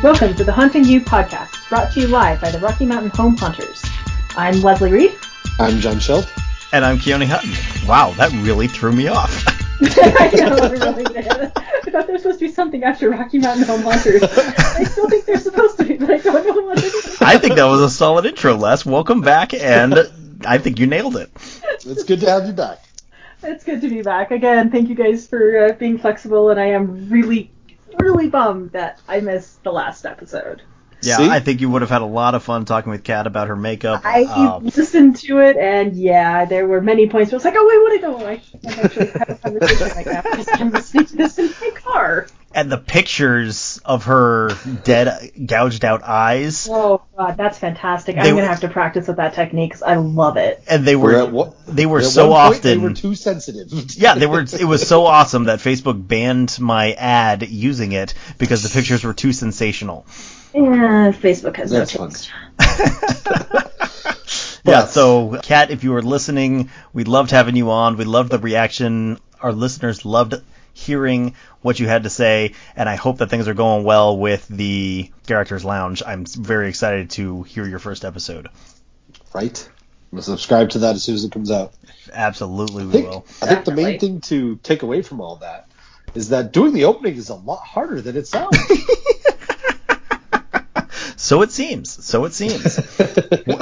Welcome to the Haunting You podcast, brought to you live by the Rocky Mountain Home Haunters. I'm Leslie Reed. I'm John Schultz. And I'm Keone Hutton. Wow, that really threw me off. I know, I really did. I thought there was supposed to be something after Rocky Mountain Home Haunters. I still think they're supposed to be, but I don't know what it is. I think that was a solid intro, Les. Welcome back, and I think you nailed it. It's good to have you back. It's good to be back again. Thank you guys for uh, being flexible, and I am really, really bummed that I missed the last episode. Yeah, See? I think you would have had a lot of fun talking with Kat about her makeup. I Um, listened to it, and yeah, there were many points where I was like, oh, wait, what did I go? I can't actually have a conversation right now because I'm listening to this in my car. and the pictures of her dead, gouged out eyes, Oh, God, that's fantastic. They I'm going to have to practice with that technique because I love it. and they We're were at what- they were at so one point, often. They were too sensitive. yeah, they were. It was so awesome that Facebook banned my ad using it because the pictures were too sensational. Yeah, Facebook has That's no fun. taste. Yeah, so Kat, if you were listening, we loved having you on. We loved the reaction. Our listeners loved hearing what you had to say, and I hope that things are going well with the Characters Lounge. I'm very excited to hear your first episode. right? I'm gonna subscribe to that as soon as it comes out. Absolutely, I we think, will. I think the main thing to take away from all that is that doing the opening is a lot harder than it sounds. So it seems. So it seems.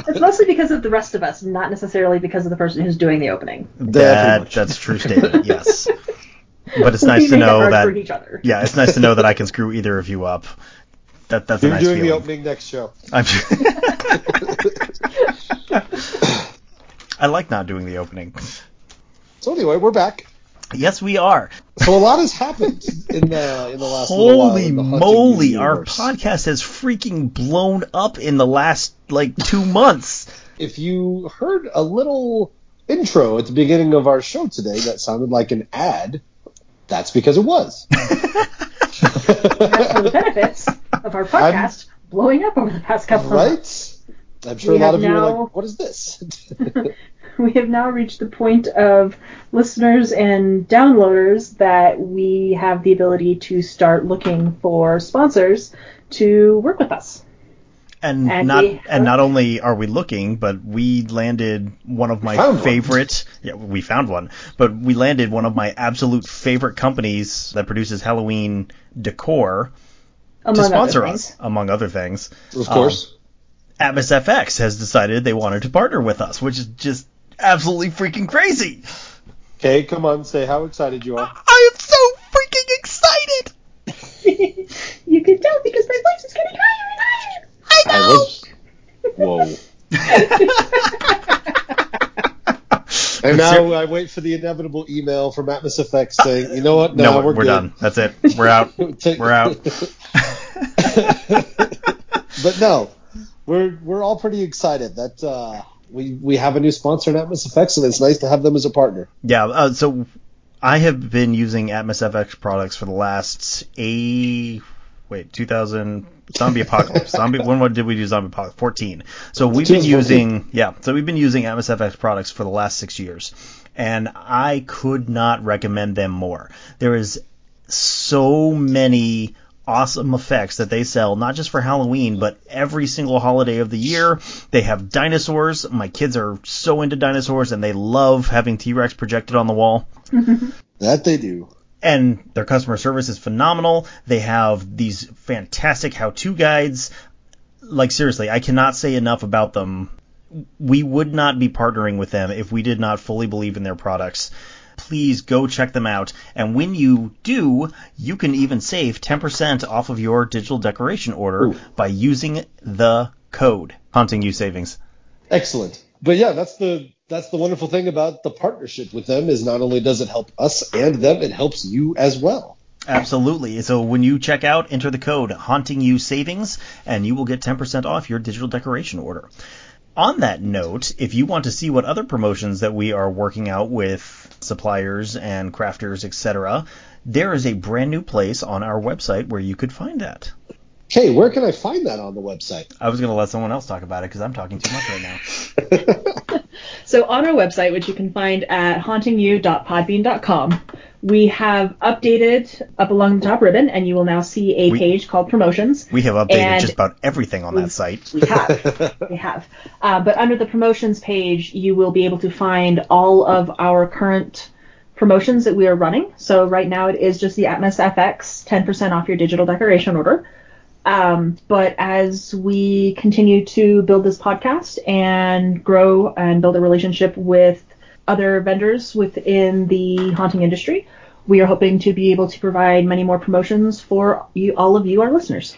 It's mostly because of the rest of us, not necessarily because of the person who's doing the opening. That, that's a true statement. Yes, but it's We nice to know hard that. each other. Yeah, it's nice to know that I can screw either of you up. That that's a You're nice doing the opening next show. I'm I like not doing the opening. So anyway, we're back. Yes, we are. So a lot has happened in the in the last little while Holy in the moly, our podcast has freaking blown up in the last like two months. If you heard a little intro at the beginning of our show today that sounded like an ad, that's because it was. That's one of the benefits of our podcast blowing up over the past couple of months. right? I'm sure We a lot have of you are like, "What is this?" we have now reached the point of listeners and downloaders that we have the ability to start looking for sponsors to work with us. And, And not we- and not only are we looking, but we landed one of my Found favorite. Yeah, we found one, but we landed one of my absolute favorite companies that produces Halloween decor Among to sponsor us, among other things. of course. Um, Atmos FX has decided they wanted to partner with us, which is just absolutely freaking crazy. Okay, come on, say how excited you are. I am so freaking excited. you can tell because my voice is getting higher and higher. I was. Whoa. And now I wait for the inevitable email from Atmos FX saying, "You know what? No, No, we're, we're, good. done. That's it. We're out. Take- We're out. but no, we're we're all pretty excited that uh, we we have a new sponsor in Atmos FX, and it's nice to have them as a partner. Yeah. Uh, so I have been using Atmos FX products for the last a wait 2000 Zombie Apocalypse. Zombie. When what did we do Zombie Apocalypse? 14. So we've been 2014. using yeah. So we've been using Atmos FX products for the last six years, and I could not recommend them more. There is so many awesome effects that they sell, not just for Halloween, but every single holiday of the year. They have dinosaurs. My kids are so into dinosaurs and they love having T Rex projected on the wall. That they do. And their customer service is phenomenal. They have these fantastic how to guides. Like, seriously, I cannot say enough about them. We would not be partnering with them if we did not fully believe in their products please go check them out. And when you do, you can even save 10% off of your digital decoration order Ooh. by using the code Haunting You Savings. Excellent. But yeah, that's the that's the wonderful thing about the partnership with them is not only does it help us and them, it helps you as well. Absolutely. So when you check out, enter the code Haunting You Savings, and you will get 10% off your digital decoration order. On that note, if you want to see what other promotions that we are working out with suppliers and crafters, etc., there is a brand new place on our website where you could find that. Kay, where can I find that on the website? I was going to let someone else talk about it because I'm talking too much right now. So on our website, which you can find at hauntingyou.podbean.com, we have updated up along the top ribbon, and you will now see a We- page called promotions. We have updated And- just about everything on that site. We have. we have. Uh, but under the promotions page, you will be able to find all of our current promotions that we are running. So right now it is just the Atmos FX 10% off your digital decoration order. Um, but as we continue to build this podcast and grow and build a relationship with other vendors within the haunting industry, we are hoping to be able to provide many more promotions for you, all of you, our listeners.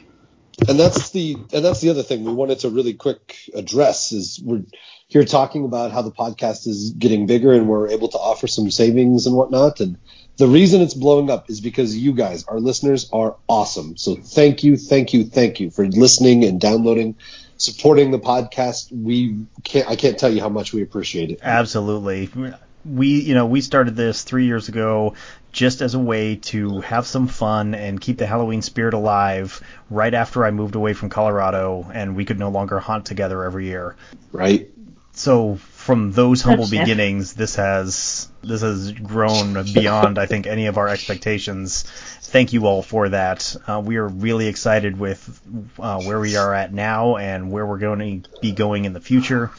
and that's the and that's the other thing we wanted to really quick address is we're here talking about how the podcast is getting bigger and we're able to offer some savings and whatnot. And the reason it's blowing up is because you guys our listeners are awesome. So thank you thank you thank you for listening and downloading supporting the podcast. We can't i can't tell you how much we appreciate it. Absolutely. We, you know, we started this three years ago just as a way to have some fun and keep the Halloween spirit alive right after I moved away from Colorado and we could no longer hunt together every year. right So from those humble That's beginnings, this has this has grown beyond I think any of our expectations. Thank you all for that. Uh, we are really excited with uh, where we are at now and where we're going to be going in the future.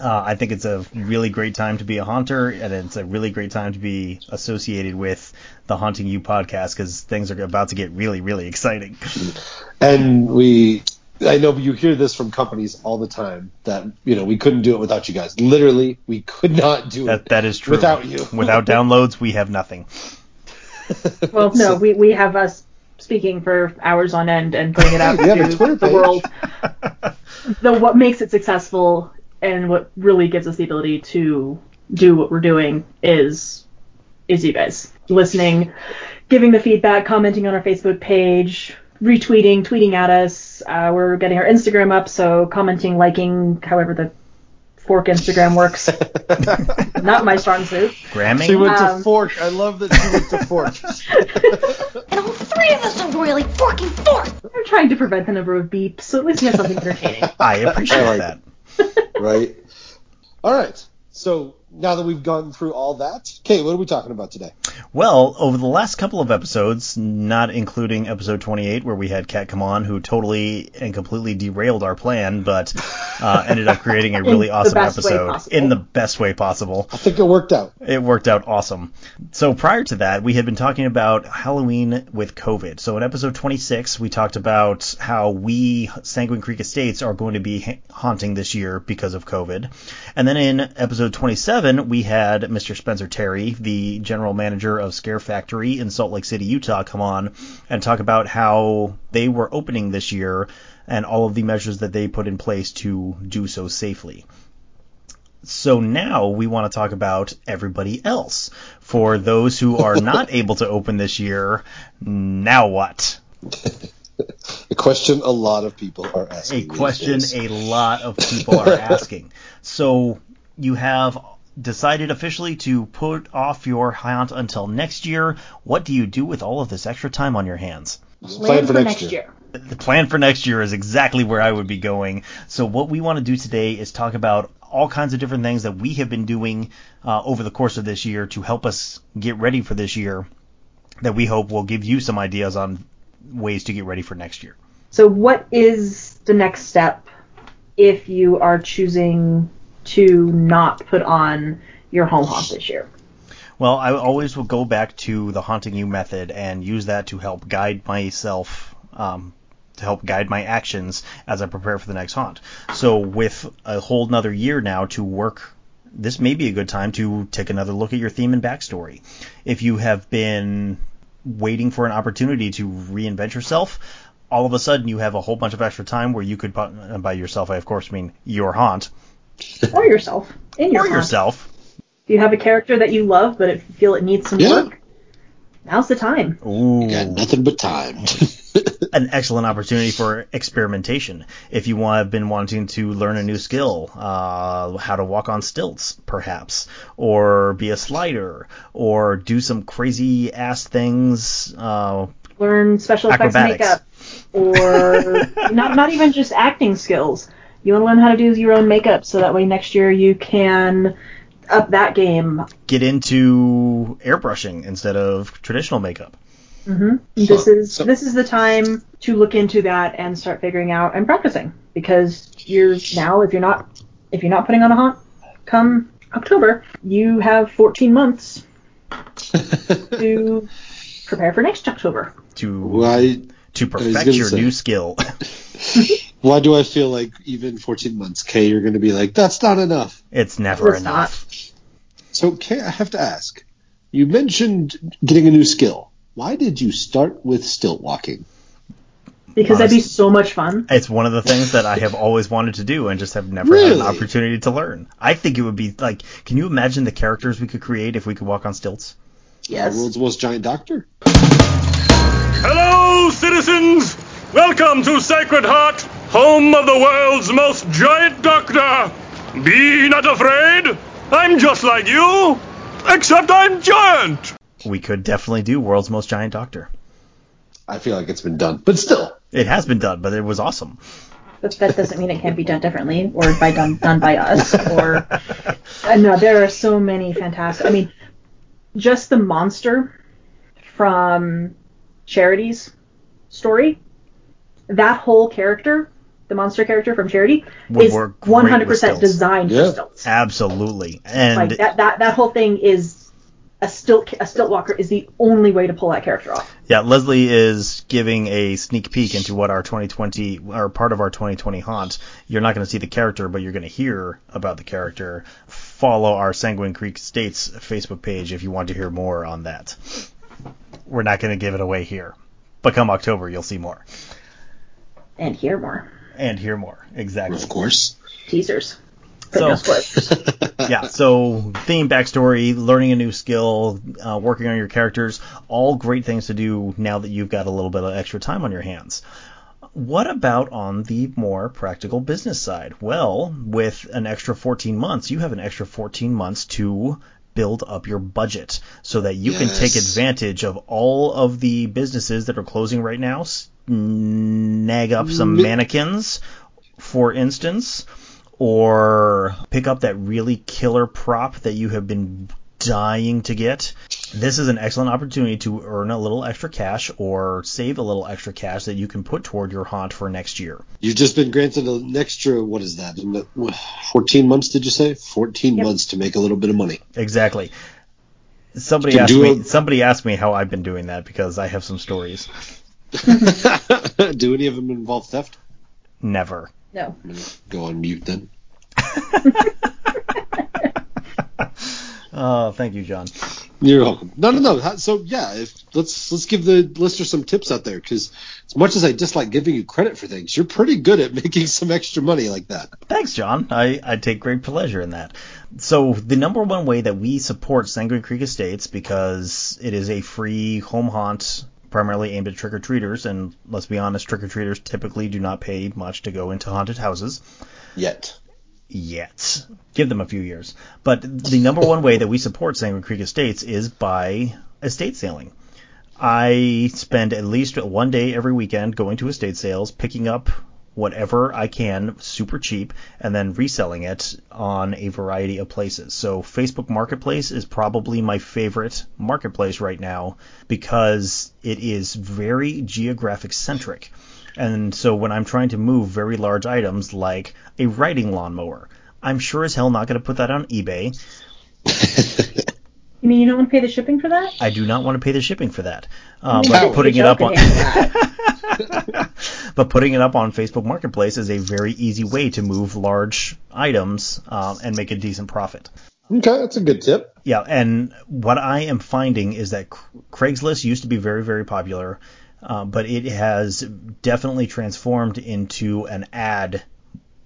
Uh, I think it's a really great time to be a haunter, and it's a really great time to be associated with the Haunting You podcast because things are about to get really, really exciting. and we I know you hear this from companies all the time that you know we couldn't do it without you guys. Literally, we could not do That it that is true. without you. Without downloads, we have nothing. Well, no, we, we have us speaking for hours on end and putting it out You have a to the page. world. The what makes it successful and what really gives us the ability to do what we're doing is is you guys listening, giving the feedback, commenting on our Facebook page, retweeting, tweeting at us. Uh, we're getting our Instagram up, so commenting, liking, however the fork Instagram works. Not my strong suit. Gramming. She went Um, to Fork. I love that she went to Fork. And all three of us are really forking fork. I'm trying to prevent the number of beeps, so at least we have something entertaining. I appreciate I like that. right? All right. So now that we've gone through all that, Kate, what are we talking about today? Well, over the last couple of episodes, not including episode 28, where we had Kat come on, who totally and completely derailed our plan, but uh, ended up creating a really awesome episode in the best way possible. I think it worked out. It worked out awesome. So prior to that, we had been talking about Halloween with COVID. So in episode 26, we talked about how we, Sanguine Creek Estates, are going to be ha- haunting this year because of COVID. And then in episode 27, we had Mr. Spencer Terry, the general manager of Scare Factory in Salt Lake City, Utah, come on and talk about how they were opening this year and all of the measures that they put in place to do so safely. So now we want to talk about everybody else. For those who are not able to open this year, now what? A question a lot of people are asking. these question a lot of people are asking. So you have decided officially to put off your hunt until next year. What do you do with all of this extra time on your hands? Plan for next year. the plan for next year is exactly where I would be going. So what we want to do today is talk about all kinds of different things that we have been doing uh, over the course of this year to help us get ready for this year. That we hope will give you some ideas on ways to get ready for next year. So, what is the next step if you are choosing to not put on your home haunt this year? Well, I always will go back to the haunting you method and use that to help guide myself, um, to help guide my actions as I prepare for the next haunt. So with a whole another year now to work, this may be a good time to take another look at your theme and backstory. If you have been waiting for an opportunity to reinvent yourself, all of a sudden you have a whole bunch of extra time where you could, by yourself I of course mean your haunt, Or yourself. In your or haunt. yourself. If you have a character that you love but it, feel it needs some Yeah. work, now's the time. Ooh. Got nothing but time. an excellent opportunity for experimentation. If you want, have been wanting to learn a new skill, uh, how to walk on stilts, perhaps, or be a slider, or do some crazy ass things, uh, Learn special effects makeup. or not not even just acting skills. You want to learn how to do your own makeup so that way next year you can up that game. Get into airbrushing instead of traditional makeup. hmm So- this is so- this is the time to look into that and start figuring out and practicing because you're now if you're not if you're not putting on a haunt come October, you have 14 months to prepare for next October. To Why? to perfect gonna your say. new skill. Why do I feel like even 14 months, Kay, you're going to be like, that's not enough. it's never It's enough. So, Kay, I have to ask. You mentioned getting a new skill. Why did you start with stilt walking? Because that'd be so much fun. It's one of the things that I have always wanted to do and just have never had an opportunity to learn. I think it would be like, can you imagine the characters we could create if we could walk on stilts? Yes. The world's most giant doctor? Hello, citizens! Welcome to Sacred Heart, home of the world's most giant doctor! Be not afraid! I'm just like you, except I'm giant! We could definitely do World's Most Giant Doctor. I feel like it's been done. But still. It has been done, but it was awesome. But that doesn't mean it can't be done differently or by done done by us or uh, no there are so many fantastic I mean just the monster from Charity's story that whole character the monster character from Charity Would is work great with 100% designed Yeah. for stilts Absolutely. And like that, that that whole thing is a stilt a stilt walker is the only way to pull that character off yeah, Leslie is giving a sneak peek into what our 2020 or part of our 2020 haunt. You're not going to see the character, but you're going to hear about the character. Follow our Sanguine Creek Estates Facebook page if you want to hear more on that. We're not going to give it away here, but come October you'll see more and hear more and hear more. Exactly. Of course. teasers but So- yeah, so theme, backstory, learning a new skill, uh, working on your characters, all great things to do now that you've got a little bit of extra time on your hands. What about on the more practical business side? Well, with an extra 14 months, you have an extra 14 months to build up your budget so that you can take advantage of all of the businesses that are closing right now. Snag up some mannequins, for instance, or pick up that really killer prop that you have been dying to get. This is an excellent opportunity to earn a little extra cash or save a little extra cash that you can put toward your haunt for next year. You've just been granted an extra, what is that? 14 months, did you say? 14 Yep. months to make a little bit of money. Exactly. Somebody asked me. a- Somebody asked me how I've been doing that because I have some stories. Do any of them involve theft? Never. no I'm gonna go on mute then. Oh, thank you, John. You're welcome. No, no, no. So yeah, if, let's let's give the listener some tips out there because as much as I dislike giving you credit for things, you're pretty good at making some extra money like that. Thanks, John. I, I take great pleasure in that. So the number one way that we support Sanguine Creek Estates because it is a free home haunt primarily aimed at trick or treaters, and let's be honest, trick or treaters typically do not pay much to go into haunted houses Yet. yet. Give them a few years. But the number one way that we support Sanguine Creek Estates is by estate sailing. I spend at least one day every weekend going to estate sales, picking up whatever I can super cheap, and then reselling it on a variety of places. So Facebook Marketplace is probably my favorite marketplace right now because it is very geographic centric. And so when I'm trying to move very large items like a riding lawnmower, I'm sure as hell not going to put that on eBay. you mean you don't want to pay the shipping for that I do not want to pay the shipping for that. Uh, Maybe but putting it up on but putting it up on Facebook Marketplace is a very easy way to move large items um, and make a decent profit. Okay, that's a good tip. Yeah, and what I am finding is that Cr- Craigslist used to be very, very popular, uh, but it has definitely transformed into an ad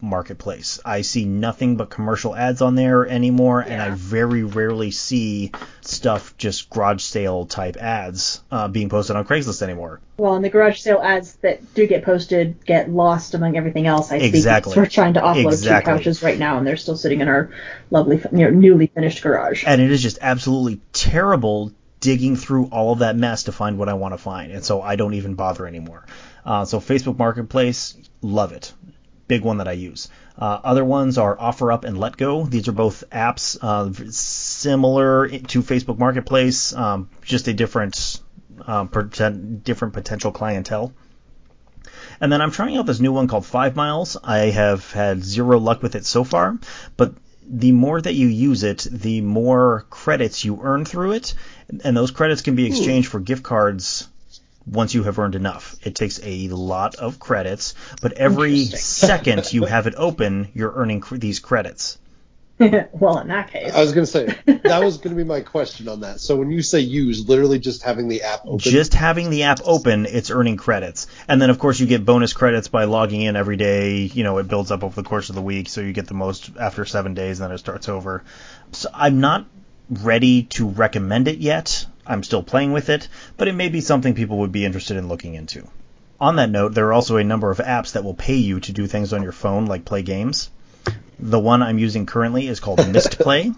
marketplace. I see nothing but commercial ads on there anymore, and I very rarely see stuff just garage sale type ads uh, being posted on Craigslist anymore. Well, and the garage sale ads that do get posted get lost among everything else. I see Exactly. because we're trying to offload Exactly. two couches right now, and they're still sitting in our lovely, you know, newly finished garage. and it is just absolutely terrible digging through all of that mess to find what I want to find, and so I don't even bother anymore. Uh, so Facebook Marketplace, love it. Big one that I use. Uh, other ones are OfferUp and LetGo. These are both apps uh, similar to Facebook Marketplace, um, just a different um, poten- different potential clientele. And then I'm trying out this new one called Five Miles. I have had zero luck with it so far, but the more that you use it, the more credits you earn through it, and those credits can be exchanged for gift cards once you have earned enough. It takes a lot of credits, but every second you have it open, you're earning cr- these credits. well, in that case, I was going to say that was going to be my question on that. So when you say use, literally just having the app open. Just having the app open, it's earning credits. And then, of course, you get bonus credits by logging in every day. You know, it builds up over the course of the week, so you get the most after seven days, and then it starts over. So I'm not ready to recommend it yet. I'm still playing with it, but it may be something people would be interested in looking into. On that note, there are also a number of apps that will pay you to do things on your phone, like play games. The one I'm using currently is called Mist Play.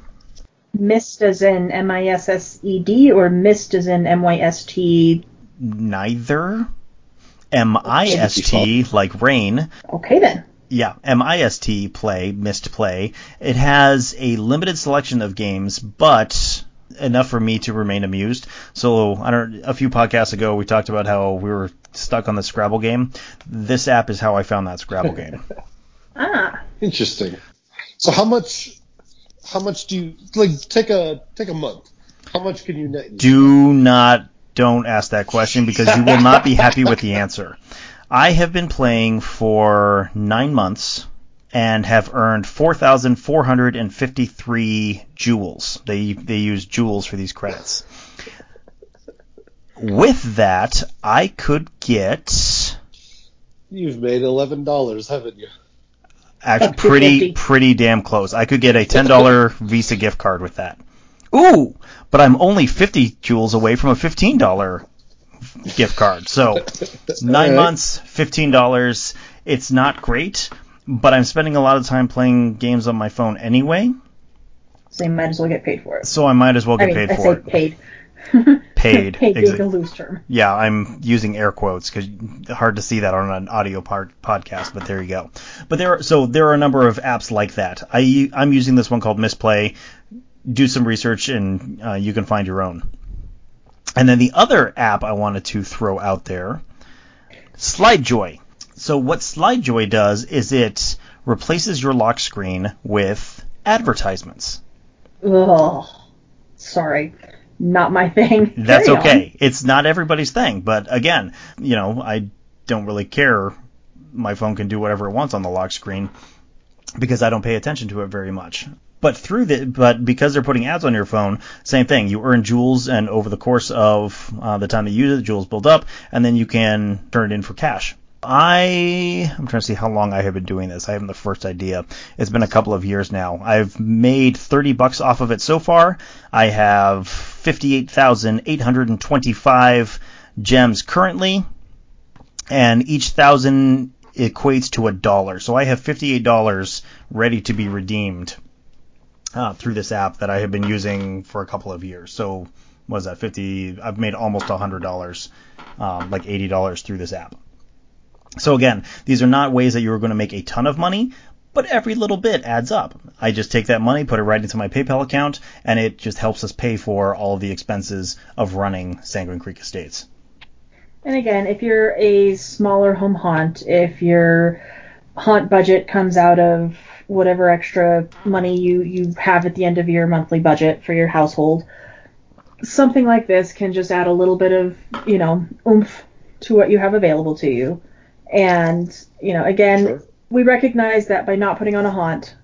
Mist as in M I S S E D or Mist as in M Y S T. Neither. M I S T, like rain. Okay then. Yeah, M-I-S-T play, Mist play. It has a limited selection of games, but enough for me to remain amused. So I don't. A few podcasts ago, we talked about how we were stuck on the Scrabble game. This app is how I found that Scrabble game. Ah, Interesting. So how much? How much do you like? Take a take a month. How much can you net? Do not don't ask that question because you will not be happy with the answer. I have been playing for nine months and have earned 4,453 jewels. They they use jewels for these credits. With that, I could get You've made eleven dollars, haven't you? actually pretty pretty damn close. I could get a ten dollar Visa gift card with that. Ooh, but I'm only 50 jewels away from a fifteen dollar gift card. So nine Alright. months, fifteen dollars. It's not great, but I'm spending a lot of time playing games on my phone anyway, so you might as well get paid for it. so I might as well I get mean, paid I for say it. paid. Paid, paid being a loose term. Yeah, I'm using air quotes because hard to see that on an audio part podcast, but there you go. But there, are, so there are a number of apps like that. I I'm using this one called Mistplay. Do some research and uh, you can find your own. And then the other app I wanted to throw out there, SlideJoy. So what SlideJoy does is it replaces your lock screen with advertisements. Ugh. Sorry. Not my thing. That's Carry on. okay. It's not everybody's thing, but again, you know, I don't really care. My phone can do whatever it wants on the lock screen because I don't pay attention to it very much. But through the, but because they're putting ads on your phone, same thing. You earn jewels, and over the course of uh, the time that you use it, the jewels build up, and then you can turn it in for cash. I I'm trying to see how long I have been doing this. I haven't the first idea. It's been a couple of years now. I've made 30 bucks off of it so far. I have 58,825 gems currently, and each thousand equates to a dollar. So I have $58 ready to be redeemed uh, through this app that I have been using for a couple of years. So was that 50? I've made almost $100, um, like $80 through this app. So again, these are not ways that you're going to make a ton of money, but every little bit adds up. I just take that money, put it right into my PayPal account, and it just helps us pay for all the expenses of running Sanguine Creek Estates. And again, if you're a smaller home haunt, if your haunt budget comes out of whatever extra money you, you have at the end of your monthly budget for your household, something like this can just add a little bit of, you know, oomph to what you have available to you. And, you know, again, Sure. we recognize that by not putting on a haunt,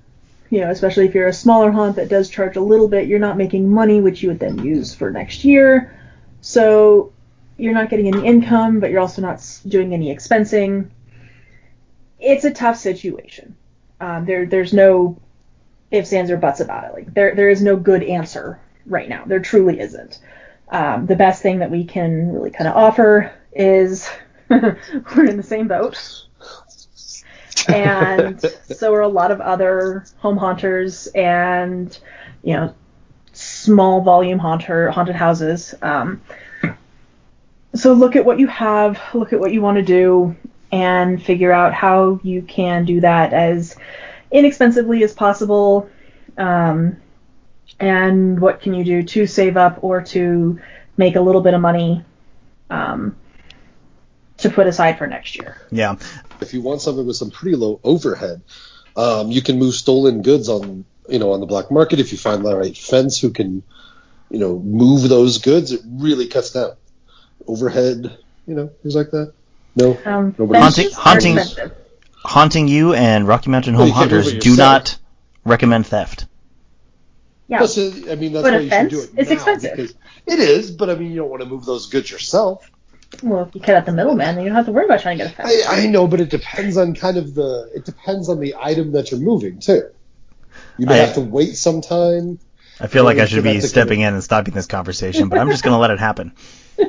you know, especially if you're a smaller haunt that does charge a little bit, you're not making money, which you would then use for next year. So you're not getting any income, but you're also not doing any expensing. It's a tough situation. Um, there, there's no ifs, ands, or buts about it. Like there, there is no good answer right now. There truly isn't. Um, the best thing that we can really kind of offer is we're in the same boat. And so are a lot of other home haunters and you know small volume haunter haunted houses. Um, so look at what you have, look at what you want to do, and figure out how you can do that as inexpensively as possible. Um, and what can you do to save up or to make a little bit of money? Um, to put aside for next year. Yeah. If you want something with some pretty low overhead, um, you can move stolen goods on you know on the black market if you find the right fence who can you know move those goods. It really cuts down overhead. You know things like that. No, Um, nobody. Hunting- fences are hunting- expensive. Haunting you and Rocky Mountain Home you Hunters do yourself. not recommend theft. Yeah. Plus, I mean, that's But why a you fence should do it is now, expensive. It is, but I mean, you don't want to move those goods yourself. Well, if you cut out the middleman, then you don't have to worry about trying to get a fence. I, I know, but it depends on kind of the. It depends on the item that you're moving too. You may I- have to wait some time. I feel like I should be stepping in and stopping this conversation, but I'm just going to let it happen.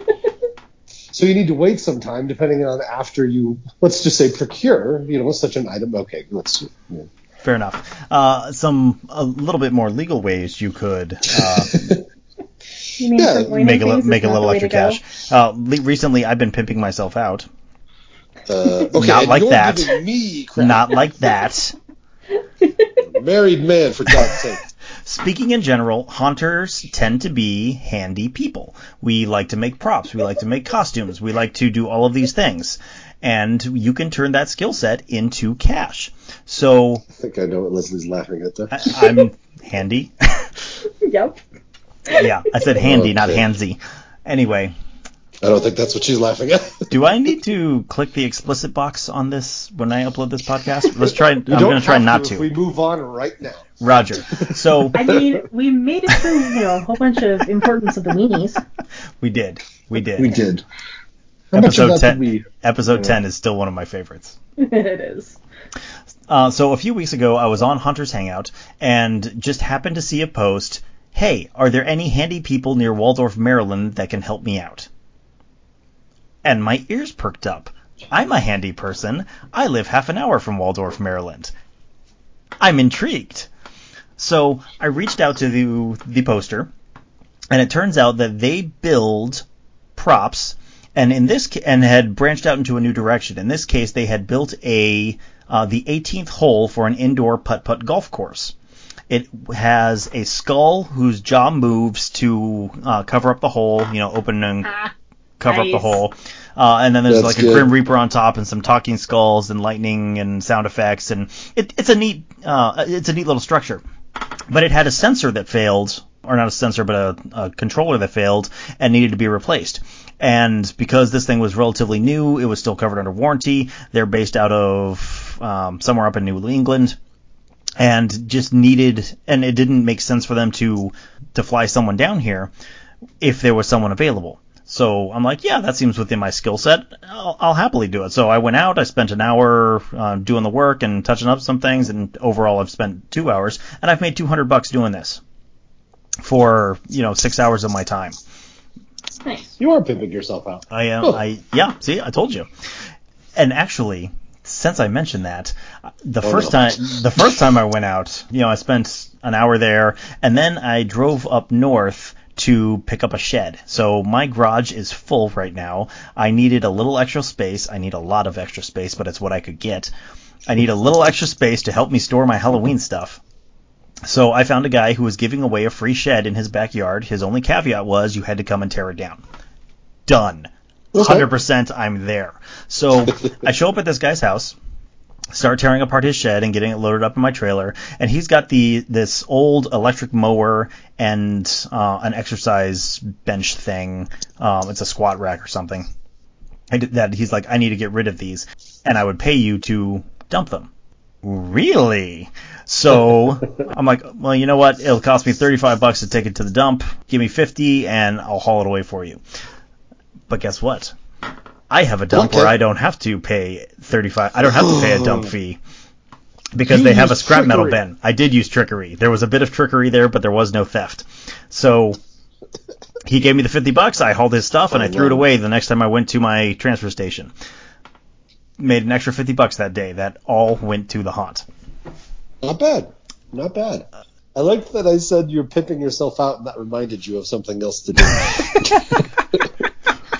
So you need to wait some time, depending on after you, let's just say, procure, you know, such an item. Okay, let's. You know. Fair enough. Uh, some a little bit more legal ways you could uh, You mean Yeah, avoiding make a li- make a little extra cash. Uh, le- recently, I've been pimping myself out. Uh, okay, Not like that. giving Me crap. Not like that. married man, for God's sake. Speaking in general, haunters tend to be handy people. We like to make props. We like to make costumes. We like to do all of these things. And you can turn that skill set into cash. So I think I know what Leslie's laughing at there. I, I'm handy. Yep. Yeah, I said handy, not handsy. Anyway, I don't think that's what she's laughing at. do I need to click the explicit box on this when I upload this podcast? Let's try. I'm going to try not to. we move on right now. Roger. So I mean, we made it through, you know, a whole bunch of importance of the weenies. we did. We did. We did. How much of Episode that ten. did we? Episode ten is still one of my favorites. it is. Uh, so a few weeks ago, I was on Haunter's Hangout and just happened to see a post. Hey, are there any handy people near Waldorf, Maryland that can help me out? And my ears perked up. I'm a handy person. I live half an hour from Waldorf, Maryland. I'm intrigued. So I reached out to the the poster, and it turns out that they build props, and in this and had branched out into a new direction. In this case, they had built a uh, the 18th hole for an indoor putt putt golf course. It has a skull whose jaw moves to uh, cover up the hole, you know, open and cover up the hole. Uh, and then there's That's like a. Grim Reaper on top and some talking skulls and lightning and sound effects and it, it's a neat uh, it's a neat little structure. But it had a sensor that failed, or not a sensor, but a, a controller that failed and needed to be replaced. And because this thing was relatively new, it was still covered under warranty. They're based out of um, somewhere up in New England and just needed and it didn't make sense for them to to fly someone down here if there was someone available. So I'm like, yeah, that seems within my skill set. I'll, I'll happily do it. So I went out. I spent an hour uh, doing the work and touching up some things, and overall I've spent two hours, and I've made 200 bucks doing this for you know six hours of my time. Nice. You are pimping yourself out. I am. Oh. I yeah. See, I told you. And actually, since I mentioned that, the Oh, first no. time the first time I went out, you know, I spent an hour there, and then I drove up north to pick up a shed. So my garage is full right now. I needed a little extra space. I need a lot of extra space, but it's what I could get. I need a little extra space to help me store my Halloween stuff. So I found a guy who was giving away a free shed in his backyard. His only caveat was you had to come and tear it down. Done. Okay. Hundred percent, I'm there. So I show up at this guy's house, start tearing apart his shed and getting it loaded up in my trailer, and he's got the this old electric mower and uh, an exercise bench thing. Um, it's a squat rack or something. I did that he's like, I need to get rid of these, and I would pay you to dump them. Really? So I'm like, well, you know what? It'll cost me 35 bucks to take it to the dump. Give me 50, and I'll haul it away for you. But guess what? I have a dump Okay. where I don't have to pay 35. I don't have to pay a dump fee because You they have a scrap metal bin. I did use trickery. There was a bit of trickery there, but there was no theft. So he gave me the 50 bucks. I hauled his stuff and I oh, threw it away the next time I went to my transfer station. Made an extra 50 bucks that day. That all went to the haunt. Not bad. Not bad. I like that I said you're pimping yourself out, and that reminded you of something else to do.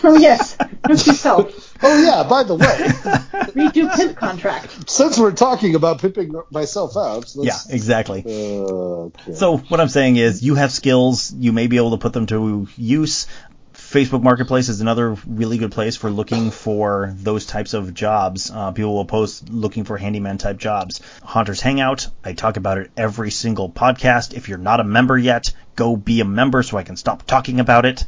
Oh yes, note yourself. Oh yeah, by the way, Redo pimp contract. since we're talking about pimping myself out, Yeah, let's, exactly. uh, okay. So what I'm saying is, you have skills. You may be able to put them to use. Facebook Marketplace is another really good place for looking for those types of jobs. Uh, people will post looking for handyman type jobs. Haunters Hangout, I talk about it every single podcast. If you're not a member yet, go be a member so I can stop talking about it.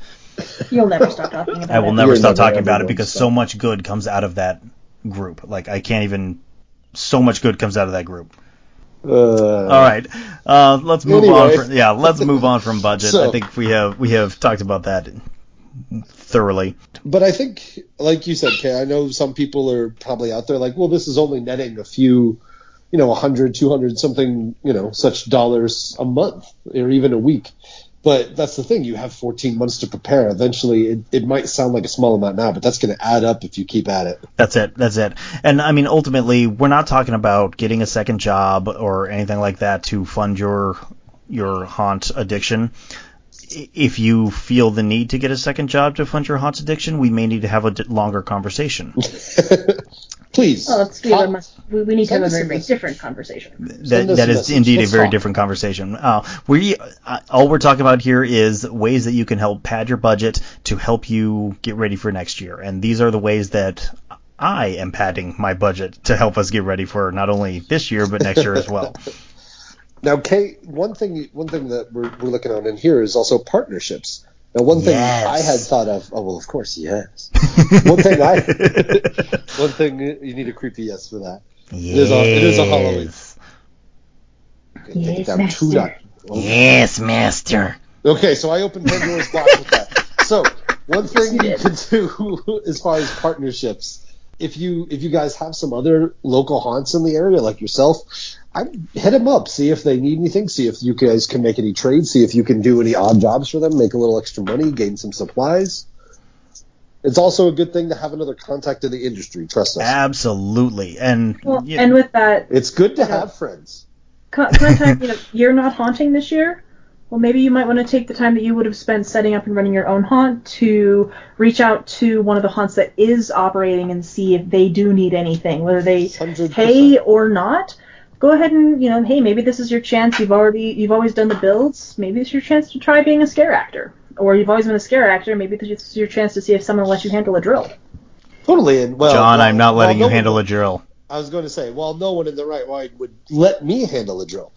You'll never stop talking about I will it. never You're stop never, talking about it because to so much good comes out of that group. Like I can't even. So much good comes out of that group. Uh, All right, uh, let's move on. From, yeah, let's move on from budget. So- I think we have we have talked about that thoroughly. But I think, like you said, Kay, I know some people are probably out there like, well, this is only netting a few, you know, 100, 200 something, you know, such dollars a month or even a week. But that's the thing. You have 14 months to prepare. Eventually, it, it might sound like a small amount now, but that's going to add up if you keep at it. That's it. That's it. And I mean, ultimately, we're not talking about getting a second job or anything like that to fund your your haunt addiction. If you feel the need to get a second job to fund your haunt addiction, we may need to have a d- longer conversation. Please. Well, let's be talk- a much, we, we need to have a very, very different conversation. that Send us that a is message. indeed Let's a very talk. different conversation. Uh, we uh, all we're talking about here is ways that you can help pad your budget to help you get ready for next year, and these are the ways that I am padding my budget to help us get ready for not only this year but next year as well. Now, Kay, one thing one thing that we're, we're looking on in here is also partnerships. Now, one thing Yes. I had thought of. Oh well, of course, yes. one thing I. one thing uh, you need a creepy yes for that. is a- it is a Halloween. Yes. Okay, take it Yes, down master. two dot. Oh, Yes, master. Okay, so I opened Pandora's box with that. So one thing you you can do as far as partnerships, if you if you guys have some other local haunts in the area like yourself, I hit them up, see if they need anything, see if you guys can make any trades, see if you can do any odd jobs for them, make a little extra money, gain some supplies. It's also a good thing to have another contact in the industry. Trust us. Absolutely. And Well, you- and with that, It's good to Yeah. have friends. con- contact, you know, you're not haunting this year. Well, maybe you might want to take the time that you would have spent setting up and running your own haunt to reach out to one of the haunts that is operating and see if they do need anything, whether they 100%. pay or not. Go ahead and you know, hey, maybe this is your chance. You've already you've always done the builds. Maybe it's your chance to try being a scare actor, or you've always been a scare actor. Maybe this is your chance to see if someone will let you handle a drill. Totally. And well, John, well- I'm not well, letting no you one- handle a drill. I was going to say, well, no one in the right mind would let me handle a drill.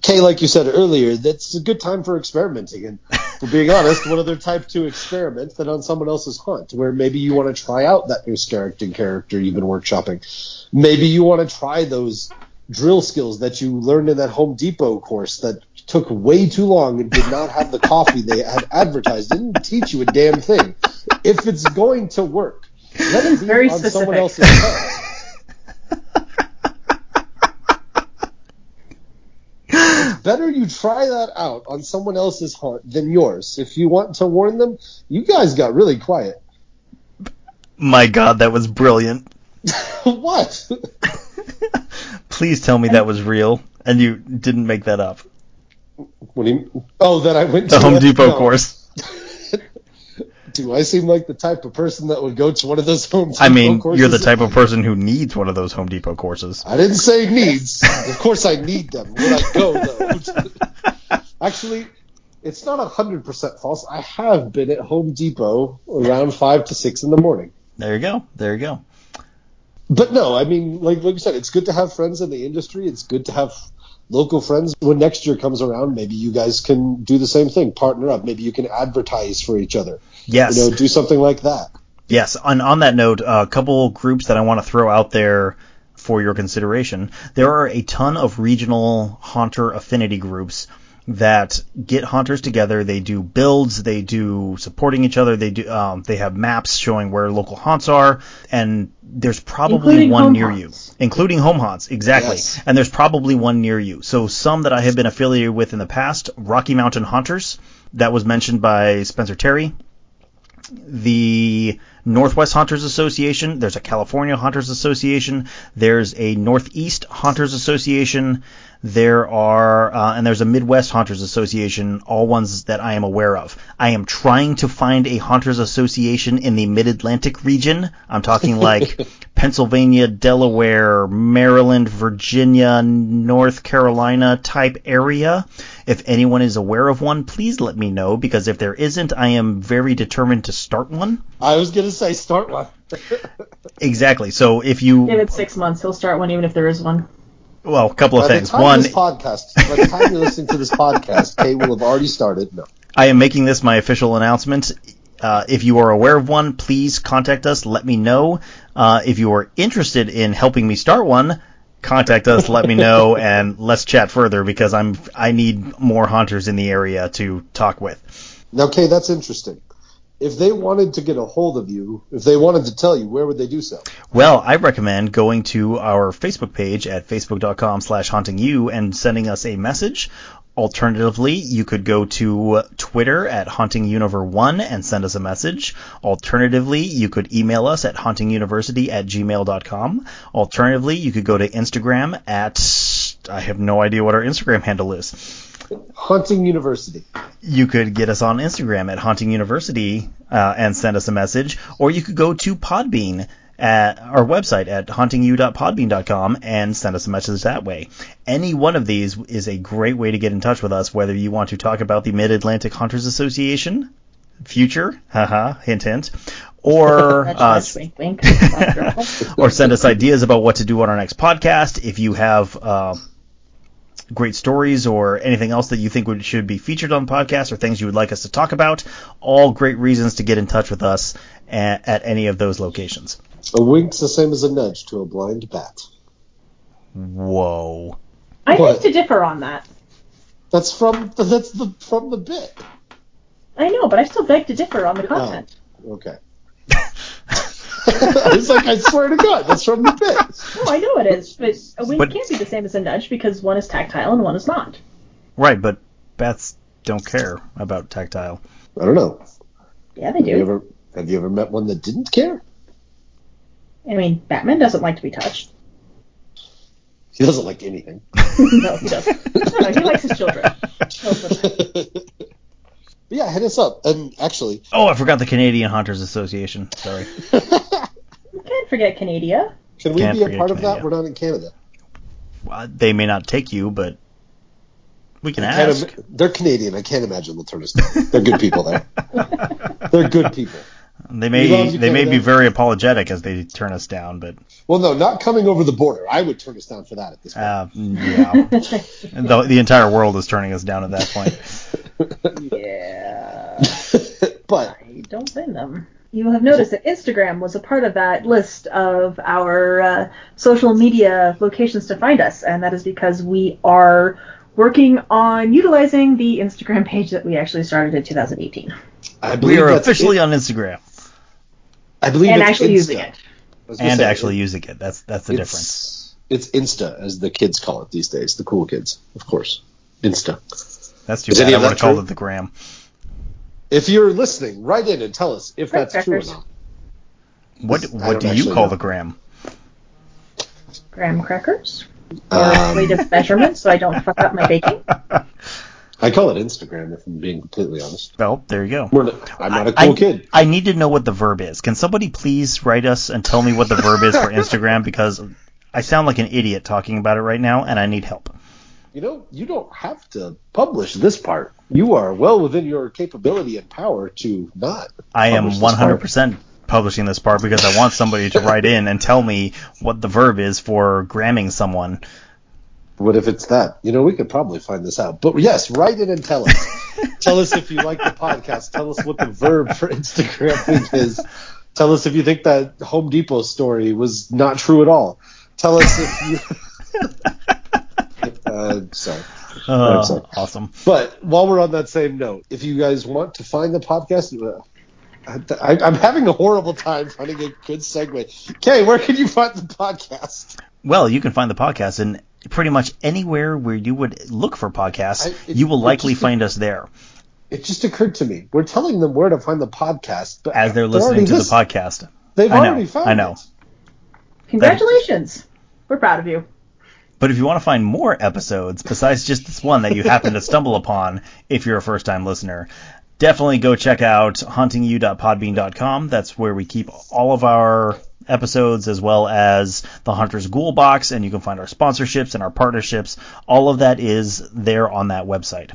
Kay, like you said earlier, that's a good time for experimenting. And for being honest, what other type to experiment than on someone else's hunt, where maybe you want to try out that new scare acting character you've been workshopping. Maybe you want to try those drill skills that you learned in that Home Depot course that took way too long and did not have the coffee they had advertised. Didn't teach you a damn thing. If it's going to work, let it be Very on someone specific. else's hunt. better you try that out on someone else's hunt than yours. If you want to warn them, you guys got really quiet. My God, that was brilliant. what? Please tell me that was real and you didn't make that up. what do you? Oh, that I went to The to Home Depot no. course. Do I seem like the type of person that would go to one of those Home Depot I mean, courses? you're the type of person who needs one of those Home Depot courses. I didn't say needs. of course, I need them. Would I go though? Actually, it's not hundred percent false. I have been at Home Depot around five to six in the morning. There you go. There you go. But no, I mean, like like you said, it's good to have friends in the industry. It's good to have local friends. When next year comes around, maybe you guys can do the same thing, partner up. Maybe you can advertise for each other. Yes. You know, do something like that. Yes, and on that note, a couple groups that I want to throw out there for your consideration. There are a ton of regional haunter affinity groups that get hunters together. They do builds, they do supporting each other, they do um, they have maps showing where local haunts are, and there's probably Including one near haunts. you, including home haunts, exactly. Yes. And there's probably one near you. So some that I have been affiliated with in the past, Rocky Mountain Haunters, that was mentioned by Spencer Terry the Northwest Haunters Association. There's a California Haunters Association. There's a Northeast Haunters Association. There are, uh, and there's a Midwest Haunters Association, all ones that I am aware of. I am trying to find a Haunters Association in the Mid Atlantic region. I'm talking like Pennsylvania, Delaware, Maryland, Virginia, North Carolina type area. If anyone is aware of one, please let me know because if there isn't, I am very determined to start one. I was gonna say start one. Exactly. So if you, Give it six months. He'll start one even if there is one. Well, a couple of By things. One, this podcast, by the time you're listening to this podcast, Kay will have already started. No. I am making this my official announcement. Uh, if you are aware of one, please contact us. Let me know. Uh, if you are interested in helping me start one, contact us. let me know, and let's chat further because I'm I need more haunters in the area to talk with. Now, Kay, that's interesting. If they wanted to get a hold of you, if they wanted to tell you, where would they do so? Well, I recommend going to our Facebook page at facebook.com slash haunting you and sending us a message. Alternatively, you could go to Twitter at hauntinguniver1 and send us a message. Alternatively, you could email us at hauntinguniversity at gmail.com. Alternatively, you could go to Instagram at, I have no idea what our Instagram handle is. Haunting University. You could get us on Instagram at Haunting University uh, and send us a message, or you could go to Podbean at our website at hauntingyou.podbean.com and send us a message that way. Any one of these is a great way to get in touch with us, whether you want to talk about the Mid Atlantic Haunters Association, future, haha, hint hint, or uh, wink, wink. or send us ideas about what to do on our next podcast. If you have uh, great stories or anything else that you think would, should be featured on the podcast or things you would like us to talk about, all great reasons to get in touch with us at, at any of those locations. A wink's the same as a nudge to a blind bat. Whoa. I What? beg to differ on that. That's from that's the from the bit. I know, but I still beg to differ on the oh, content. Okay. I was like, I swear to God, that's from the bit. No, I know it is, but a wink But- can't be the same as a nudge because one is tactile and one is not. Right, but bats don't care about tactile. I don't know. Yeah, they Have you do. ever have you ever met one that didn't care? I mean, Batman doesn't like to be touched. He doesn't like anything. no, he doesn't. No, no, he likes his children. Chills with them. But yeah, hit us up. And actually, Oh, I forgot the Canadian Haunters Association. Sorry. You can't forget Canada. can we Can't be a forget part of that? We're not in Canada. Uh, they may not take you, but we can I ask. im- they're Canadian. I can't imagine they'll turn us down. They're good people there. They're good people. They may love you, they may be very apologetic as they turn us down, but Well, no, not coming over the border. I would turn us down for that at this point. uh, yeah, the, the entire world is turning us down at that point. Yeah. but I don't blame them. You have noticed that Instagram was a part of that list of our uh, social media locations to find us, and that is because we are working on utilizing the Instagram page that we actually started in 2018 I believe We are officially it. on Instagram I believe and it's actually Insta. using it. I was gonna and say, actually it- using it. That's that's the difference. it's, It's Insta, as the kids call it these days. The cool kids, of course. Insta. That's too Is bad. any I of would that have called it the gram. If you're listening, write in and tell us if that's true or not. What what don't you call know. the gram? Graham crackers or Um, weight of measurement, so I don't fuck up my baking. I call it Instagram, if I'm being completely honest. Well, there you go. We're not, I'm not a I- cool kid. I need to know what the verb is. Can somebody please write us and tell me what the verb is for Instagram because I sound like an idiot talking about it right now and I need help. You know, you don't have to publish this part. You are well within your capability and power to not. I am publish this part. 100% publishing this part because I want somebody to write in and tell me what the verb is for gramming someone. What if it's that? You know, we could probably find this out. But yes, write in and tell us. tell us if you like the podcast. Tell us what the verb for Instagram is. Tell us if you think that Home Depot story was not true at all. Tell us if you. uh, sorry. Oh, awesome. But while we're on that same note, if you guys want to find the podcast, uh, I, I'm having a horrible time finding a good segue. Kay, where can you find the podcast? Well, you can find the podcast in pretty much anywhere where you would look for podcasts. I- it- you will likely just- find us there. it just occurred to me. We're telling them where to find the podcast, but As they're already listening to the podcast. They've I know, already found I know. it. Congratulations. We're proud of you. But if you want to find more episodes besides just this one that you happen to stumble upon if you're a first time listener, definitely go check out hauntingyou.podbean.com. That's where we keep all of our episodes as well as the Haunter's Ghoul box, and you can find our sponsorships and our partnerships. All of that is there on that website.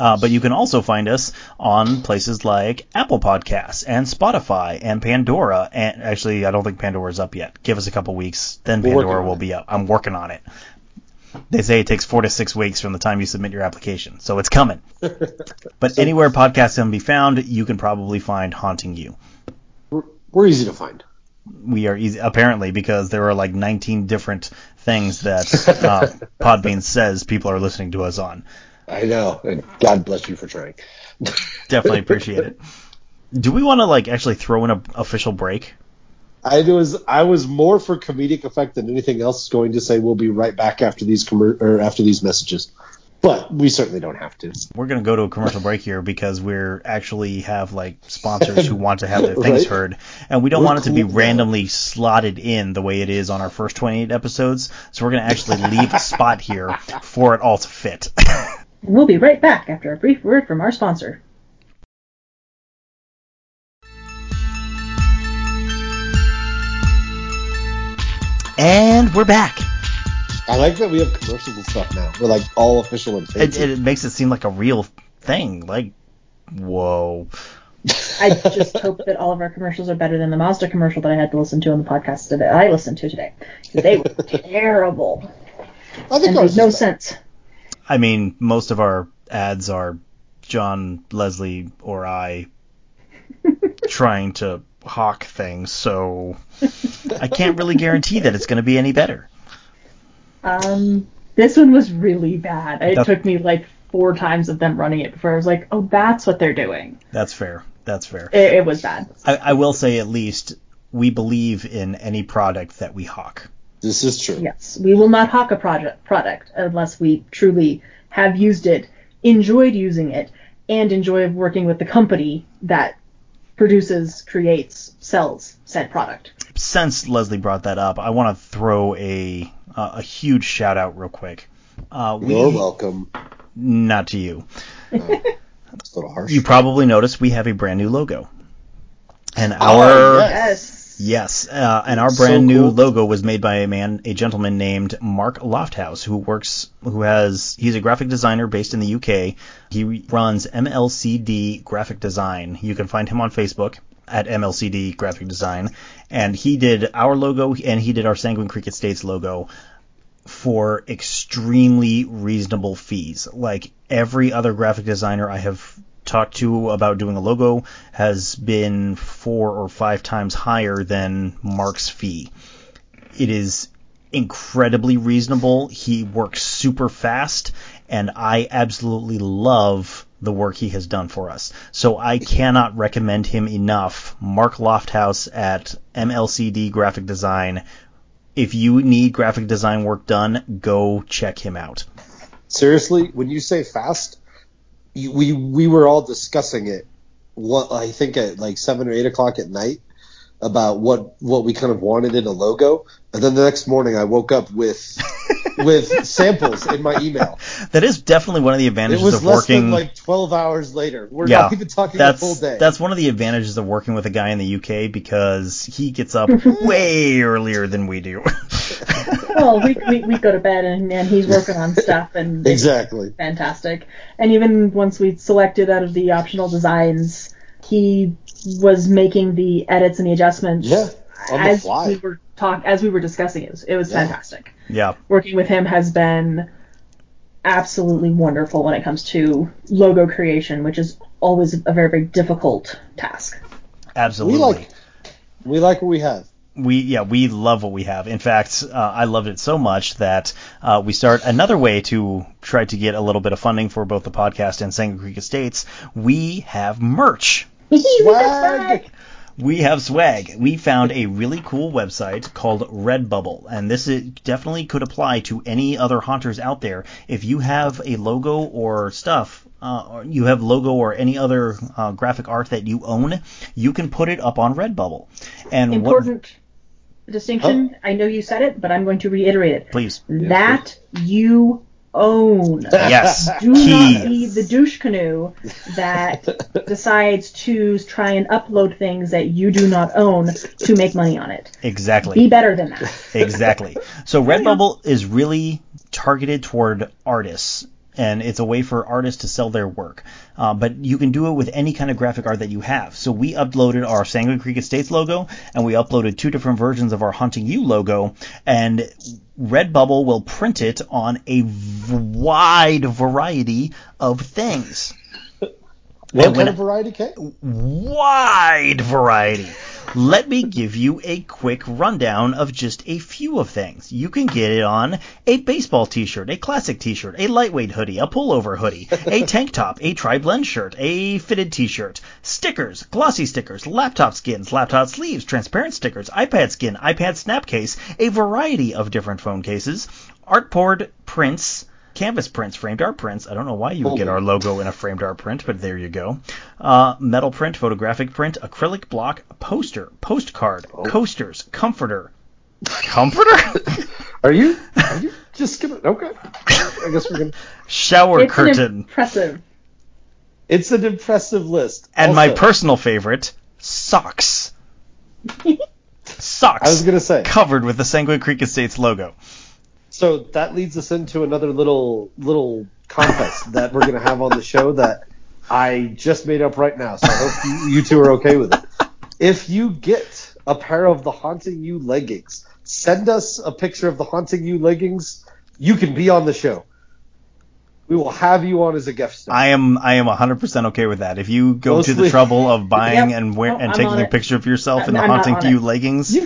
Uh, but you can also find us on places like Apple Podcasts and Spotify and Pandora. And actually, I don't think Pandora is up yet. Give us a couple weeks, then We're Pandora will it. be up. I'm working on it. They say it takes four to six weeks from the time you submit your application, so it's coming. But anywhere podcasts can be found, you can probably find Haunting You. We're, we're easy to find. We are easy, apparently, because there are like 19 different things that uh, Podbean says people are listening to us on. I know, and God bless you for trying. Definitely appreciate it. Do we want to like actually throw in an official break? I was I was more for comedic effect than anything else. Going to say we'll be right back after these commer- or after these messages, but we certainly don't have to. We're gonna go to a commercial break here because we're actually have like sponsors who want to have their things Right. heard, and we don't We're want it to be cool now. randomly slotted in the way it is on our first 28 episodes. So we're gonna actually leave a spot here for it all to fit. We'll be right back after a brief word from our sponsor. and we're back. I like that we have commercials and stuff now. We're like all official and It, fancy. it makes it seem like a real thing. Like, whoa. I just hope that all of our commercials are better than the Mazda commercial that I had to listen to on the podcast today. I listened to today. They were terrible I think and ours made no is sense. I mean, most of our ads are John, Leslie, or I trying to hawk things, so I can't really guarantee that it's going to be any better. Um, this one was really bad. It That- took me like four times of them running it before I was like, oh, that's what they're doing. That's fair. That's fair. It, it was bad. I, I will say at least we believe in any product that we hawk. This is true. Yes, we will not hawk a project product unless we truly have used it, enjoyed using it, and enjoy working with the company that produces, creates, sells said product. Since Leslie brought that up, I want to throw a uh, a huge shout out real quick. Uh, we, You're welcome. Not to you. It's a little harsh. You probably noticed we have a brand new logo. And Oh, our yes. Yes. Yes, uh, and our So brand new cool. logo was made by a man, a gentleman named Mark Lofthouse, who works, who has, he's a graphic designer based in the UK. He runs MLCD Graphic Design. You can find him on Facebook at MLCD Graphic Design, and he did our logo and he did our Sanguine Creek Estates logo for extremely reasonable fees. Like every other graphic designer I have talked to about doing a logo has been four or five times higher than Mark's fee. It is incredibly reasonable. He works super fast, and I absolutely love the work he has done for us. So I cannot recommend him enough. Mark Lofthouse at MLCD Graphic Design. If you need graphic design work done, go check him out. Seriously, when you say fast, we we were all discussing it. What I think at like seven or eight o'clock at night about what what we kind of wanted in a logo, and then the next morning I woke up with with samples in my email. That is definitely one of the It advantages was of less working. than like twelve hours later. We're yeah, not even talking that's a full day. that's one of the advantages of working with a guy in the UK because he gets up way earlier than we do. Well, we, we, we go to bed and, and he's working on stuff and exactly. fantastic. And even once we selected out of the optional designs, he was making the edits and the adjustments Yeah, on the as fly. we were talk as we were discussing it. It was, Yeah. fantastic. yeah, Working with him has been absolutely wonderful when it comes to logo creation, which is always a very very difficult task. absolutely. We like we like what we have. we yeah we love what we have. In fact, uh, I loved it so much that uh, we start another way to try to get a little bit of funding for both the podcast and Sanguine Creek Estates. We have merch. Swag. we have swag. We found a really cool website called Redbubble, and this is, definitely could apply to any other haunters out there. If you have a logo or stuff, uh, or you have logo or any other uh, graphic art that you own, you can put it up on Redbubble. And what, Important distinction. I know you said it, but I'm going to reiterate it. please, That you own. yes, Do key. not be the douche canoe that decides to try and upload things that you do not own to make money on it. exactly. Be better than that. exactly. So Redbubble is really targeted toward artists, and it's a way for artists to sell their work. Uh, but you can do it with any kind of graphic art that you have. So we uploaded our Sanguine Creek Estates logo, and we uploaded two different versions of our Haunting You logo, and Redbubble will print it on a v- wide variety of things. What kind of variety, Kay? wide variety. Let me give you a quick rundown of just a few of things. You can get it on a baseball t-shirt, a classic t-shirt, a lightweight hoodie, a pullover hoodie, a tank top, a tri-blend shirt, a fitted t-shirt, stickers, glossy stickers, laptop skins, laptop sleeves, transparent stickers, iPad skin, iPad snap case, a variety of different phone cases, artboard prints, canvas prints, framed art prints. I don't know why you would get our logo in a framed art print, but there you go. Uh, metal print, photographic print, acrylic block, poster, postcard, coasters, comforter. Comforter? Are you? Are you just gonna? Okay. I guess we're gonna. Shower It's curtain. impressive. It's an impressive list. And my personal favorite, socks. Socks. I was gonna say. covered with the Sanguine Creek Estates logo. So that leads us into another little little contest that we're gonna have on the show that I just made up right now. So I hope you, you two are okay with it. If you get a pair of the Haunting You leggings, send us a picture of the Haunting You leggings. You can be on the show. We will have you on as a guest star. I am I am 100% okay with that. If you go to the trouble of buying Yep. and wear and I'm taking a it. picture of yourself in the I'm Haunting on to You leggings,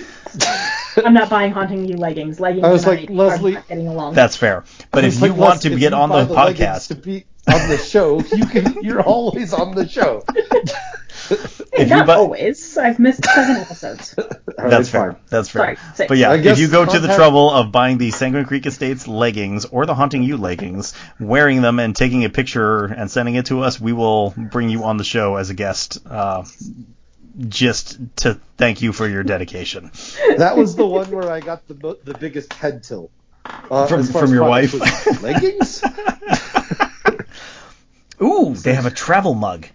I'm not buying haunting you leggings. Leggings I was like, are Leslie- not getting along. that's fair. But if It's you like, want to get on buy the podcast, to be on the show, you can. You're always on the show. if you not buy, always. I've missed seven episodes. That's fair. fine. That's fair. Sorry, six. But yeah, if you go to the trouble of buying the Sanguine Creek Estates leggings or the Haunting You leggings, wearing them and taking a picture and sending it to us, we will bring you on the show as a guest. Uh, just to thank you for your dedication. That was the one where I got the mo- the biggest head tilt. Uh, From- from your wife? leggings? Ooh, they have a travel mug.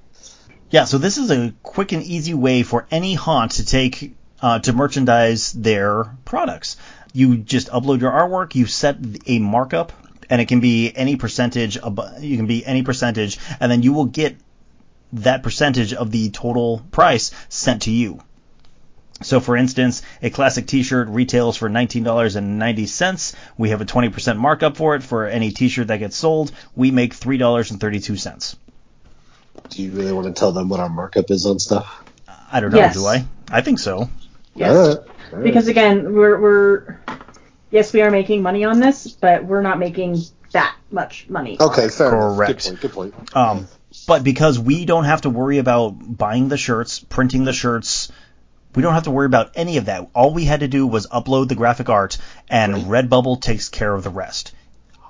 Yeah, so this is a quick and easy way for any haunt to take uh, to merchandise their products. You just upload your artwork, you set a markup, and it can be any percentage. Ab- you can be any percentage, and then you will get that percentage of the total price sent to you. So, for instance, a classic T-shirt retails for $19.90. We have a 20% markup for it. For any T-shirt that gets sold, we make $3.32. Do you really want to tell them what our markup is on stuff? I don't know, Yes. do I? I think so. Yes. All right, all right. Because again, we're we're yes, we are making money on this, but we're not making that much money. okay, fair enough. Correct. Good point. Good point. Um, but because we don't have to worry about buying the shirts, printing the shirts, we don't have to worry about any of that. All we had to do was upload the graphic art, and Redbubble takes care of the rest.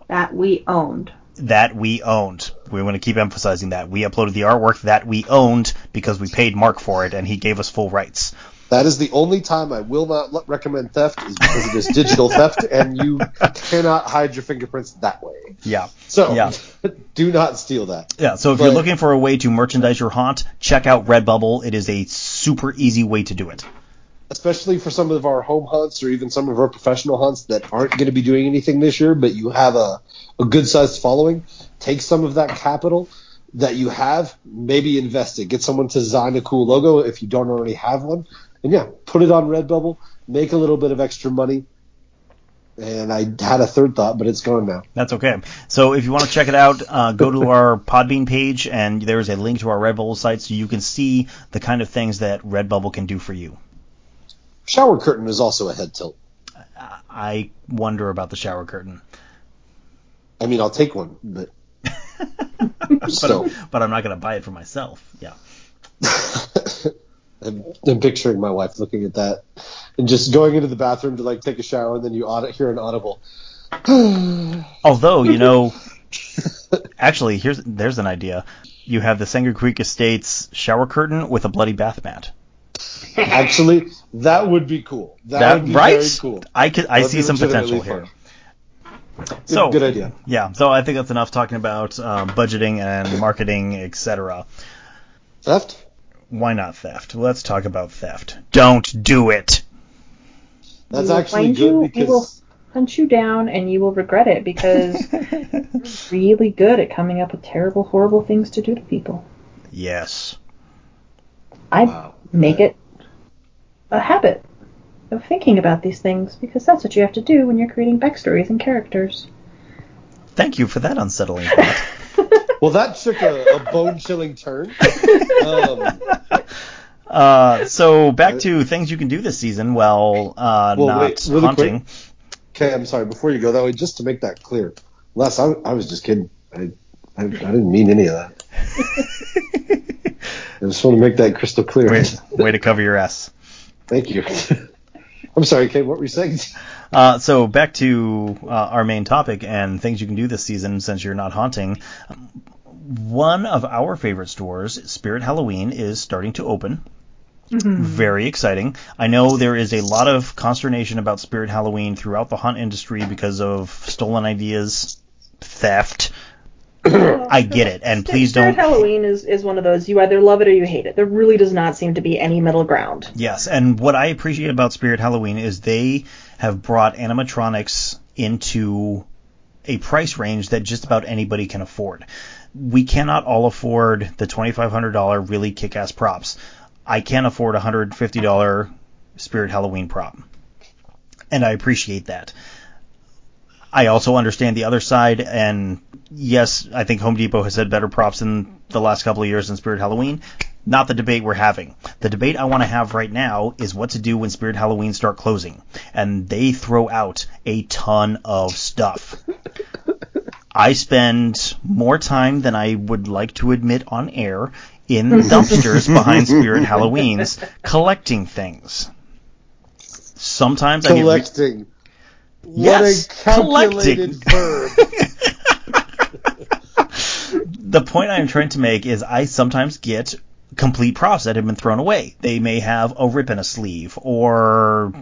That we owned. That we owned. We want to keep emphasizing that. We uploaded the artwork that we owned because we paid Mark for it, and he gave us full rights. That is the only time I will not recommend theft is because it is digital theft, and you cannot hide your fingerprints that way. Yeah. So Yeah. do not steal that. Yeah, so if you're looking for a way to merchandise your haunt, check out Redbubble. It is a super easy way to do it. especially for some of our home haunts or even some of our professional haunts that aren't going to be doing anything this year, but you have a, a good sized following, take some of that capital that you have, maybe invest it. Get someone to design a cool logo if you don't already have one. And yeah, put it on Redbubble, make a little bit of extra money. And I had a third thought, but it's gone now. That's okay. So if you want to check it out, uh, go to our Podbean page, and there's a link to our Redbubble site so you can see the kind of things that Redbubble can do for you. Shower curtain is also a head tilt. I wonder about the shower curtain, I mean, I'll take one, but still. but I'm not going to buy it for myself. Yeah. I'm, I'm picturing my wife looking at that and just going into the bathroom to like take a shower, and then you audit, hear an audible. Although, you know, actually, here's there's an idea. You have the Sanguine Creek Estates shower curtain with a bloody bath mat. Actually, that would be cool. That, That would be right? very cool. I could I That'd see some potential here. fun. So good idea. Yeah, so I think that's enough talking about um, budgeting and marketing, etc. Theft? Why not theft? Let's talk about theft. Don't do it. That's actually find good you, we because will hunt you down, and you will regret it because you're really good at coming up with terrible, horrible things to do to people. Yes. I Wow. make it a habit of thinking about these things because that's what you have to do when you're creating backstories and characters. Thank you for that unsettling thought. well, that took a, a bone-chilling turn. Um, Uh, so back to things you can do this season while uh, Well, not wait, really hunting. okay, I'm sorry. Before you go that way, just to make that clear, Les, I, I was just kidding. I, I, I didn't mean any of that. I just want to make that crystal clear. Way, way to cover your ass. Thank you. I'm sorry, Kate. What were you saying? Uh, so back to uh, our main topic and things you can do this season since you're not haunting. One of our favorite stores, Spirit Halloween, is starting to open. Very exciting. I know there is a lot of consternation about Spirit Halloween throughout the haunt industry because of stolen ideas, theft. I get it, and please Spirit don't. Halloween is, is one of those you either love it or you hate it. There really does not seem to be any middle ground. Yes, and what I appreciate about Spirit Halloween is they have brought animatronics into a price range that just about anybody can afford. We cannot all afford the $2,500 really kick-ass props. I can't afford a $150 Spirit Halloween prop. And I appreciate that. I also understand the other side, and yes, I think Home Depot has had better props in the last couple of years than Spirit Halloween. Not the debate we're having. The debate I want to have right now is what to do when Spirit Halloween start closing, and they throw out a ton of stuff. I spend more time than I would like to admit on air in dumpsters behind Spirit Halloweens collecting things. Sometimes I get re- Collecting. Yes, calculated verb. the point I'm trying to make is I sometimes get complete props that have been thrown away. They may have a rip in a sleeve or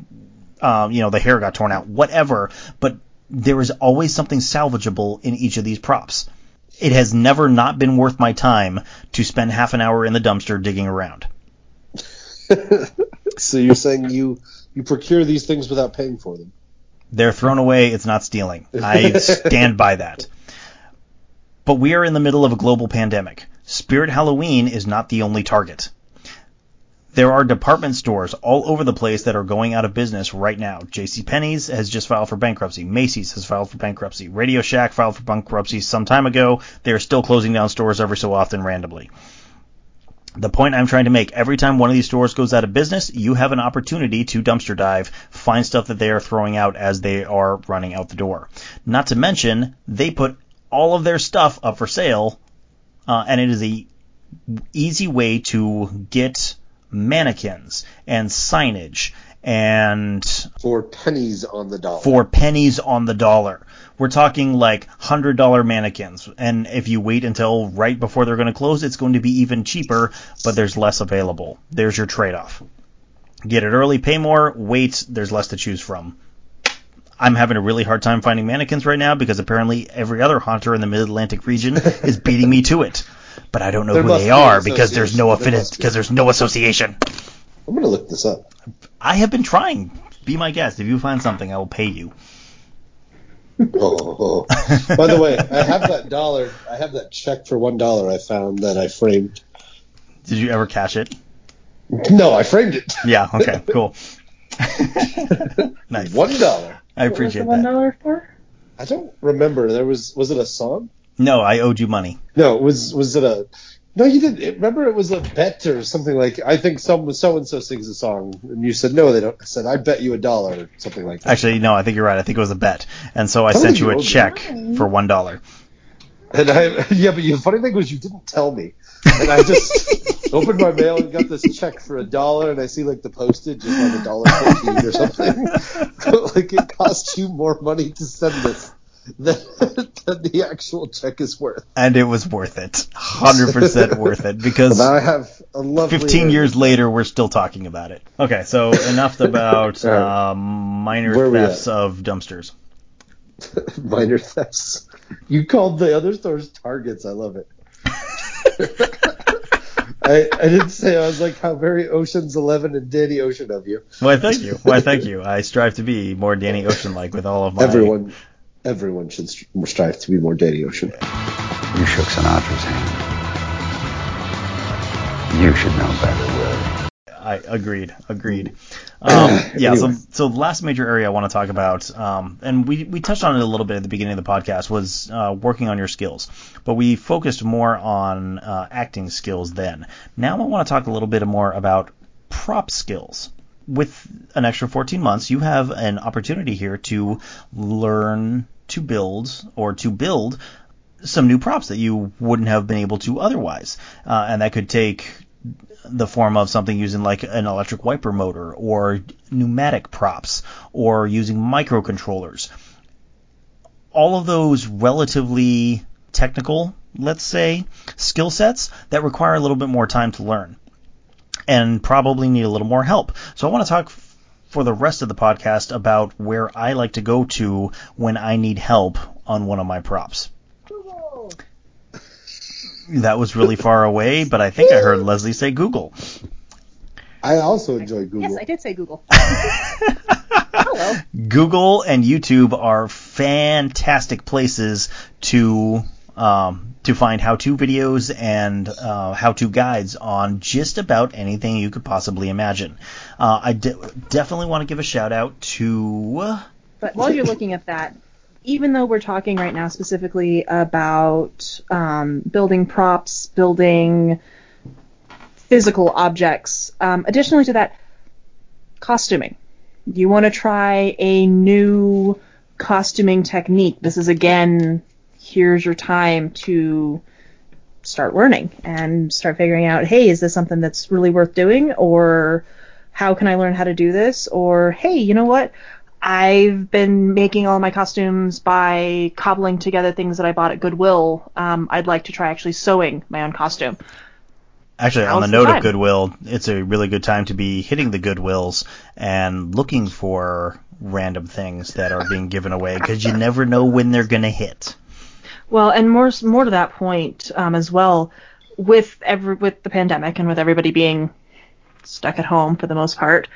um, you know the hair got torn out, whatever. But there is always something salvageable in each of these props. It has never not been worth my time to spend half an hour in the dumpster digging around. so you're saying you you procure these things without paying for them? They're thrown away. It's not stealing. I stand by that. But we are in the middle of a global pandemic. Spirit Halloween is not the only target. There are department stores all over the place that are going out of business right now. J.C. Penney's has just filed for bankruptcy. Macy's has filed for bankruptcy. Radio Shack filed for bankruptcy some time ago. They are still closing down stores every so often randomly. The point I'm trying to make, every time one of these stores goes out of business, you have an opportunity to dumpster dive, find stuff that they are throwing out as they are running out the door. Not to mention, they put all of their stuff up for sale, uh, and it is a easy way to get mannequins and signage and For pennies on the dollar. for pennies on the dollar. We're talking like hundred dollar mannequins, and if you wait until right before they're going to close, it's going to be even cheaper, but there's less available. There's your trade off. Get it early, pay more, wait, there's less to choose from. I'm having a really hard time finding mannequins right now because apparently every other haunter in the Mid Atlantic region is beating me to it. But I don't know There who they are because there's no association. There affini- must be. because there's no association. I'm gonna look this up. I have been trying. Be my guest. If you find something, I will pay you. Oh, oh, oh, By the way, I have that dollar. I have that check for one dollar I found that I framed. Did you ever cash it? No, I framed it. Yeah. Okay. Cool. nice. One dollar. I What was appreciate the one that. for? I don't remember. There was was it a song? No, I owed you money. No, was was it a? No, you didn't. It- Remember, it was a bet or something like. I think some so and so sings a song, and you said no, they don't. I said I bet you a dollar or something like that. Actually, no, I think you're right. I think it was a bet, and so I Tell sent you you a owed me. check for one dollar. And I yeah, but the funny thing was you didn't tell me, and I just opened my mail and got this check for a dollar, and I see like the postage is like a dollar fifteen or something. like it costs you more money to send this than, than the actual check is worth. And it was worth it. 100% worth it because Well, now I have a lovely. 15 years later, we're still talking about it. Okay, so enough about right. um, minor Where thefts of dumpsters. minor thefts. You called the other stores targets. I love it. I, I didn't say I was like how very Ocean's Eleven and Danny Ocean of you. Why, thank you. Why, thank you. I strive to be more Danny Ocean like with all of my. Everyone, everyone should strive to be more Danny Ocean. You shook Sinatra's hand. You should know better, Will. I agreed. Agreed. Um, yeah. So, so the last major area I want to talk about, um, and we we touched on it a little bit at the beginning of the podcast, was uh, working on your skills. But we focused more on uh, acting skills then. Now I want to talk a little bit more about prop skills. With an extra 14 months, you have an opportunity here to learn to build or to build some new props that you wouldn't have been able to otherwise. Uh, and that could take the form of something using like an electric wiper motor or pneumatic props or using microcontrollers. All of those relatively technical, let's say, skill sets that require a little bit more time to learn and probably need a little more help. So I want to talk for the rest of the podcast about where I like to go to when I need help on one of my props. That was really far away, but I think I heard Leslie say Google. I also enjoy Google. Yes, I did say Google. Hello. Google and YouTube are fantastic places to um, to find how-to videos and uh, how-to guides on just about anything you could possibly imagine. Uh, I de- definitely want to give a shout out to But while you're looking at that, even though we're talking right now specifically about um, building props, building physical objects, um, additionally to that, costuming. You want to try a new costuming technique. This is again, here's your time to start learning and start figuring out, hey, is this something that's really worth doing? Or how can I learn how to do this? Or, hey, you know what? I've been making all my costumes by cobbling together things that I bought at Goodwill. Um, I'd like to try actually sewing my own costume. Actually, on the note of. Goodwill, it's a really good time to be hitting the Goodwills and looking for random things that are being given away because you never know when they're going to hit. Well, and more more to that point um, as well, with every with the pandemic and with everybody being stuck at home for the most part,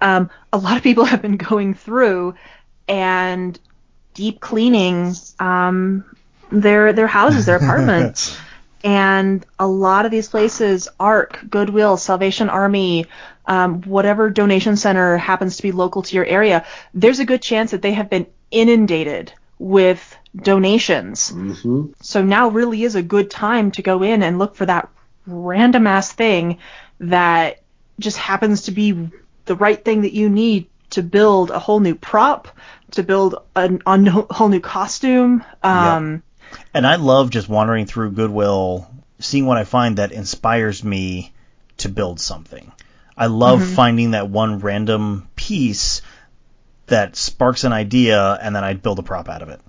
um, a lot of people have been going through and deep cleaning um, their their houses, their apartments. And a lot of these places, ARC, Goodwill, Salvation Army, um, whatever donation center happens to be local to your area, there's a good chance that they have been inundated with donations. hmm So now really is a good time to go in and look for that random ass thing that just happens to be the right thing that you need to build a whole new prop, to build a, a whole new costume. Um, And I love just wandering through Goodwill, seeing what I find that inspires me to build something. I love finding that one random piece that sparks an idea, and then I build a prop out of it.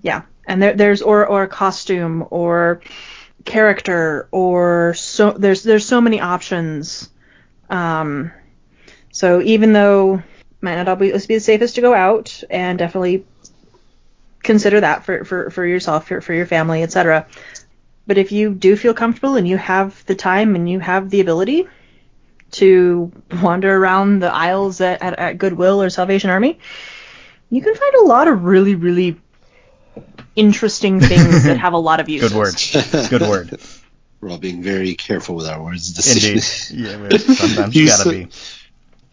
Yeah, and there, there's or or costume or character or so there's there's so many options. Um, so even though might not always be the safest to go out, and definitely consider that for for, for yourself, for, for your family, etc. But if you do feel comfortable and you have the time and you have the ability to wander around the aisles at, at, at Goodwill or Salvation Army, you can find a lot of really, really interesting things that have a lot of uses. Good word. Good word. We're all being very careful with our words. Indeed. Yeah, sometimes you You gotta said- be.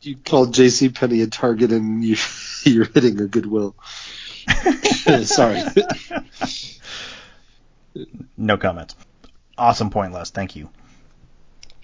You called J.C. Penney a target, and you you're hitting a Goodwill. Sorry. No comment. Awesome point, Les. Thank you.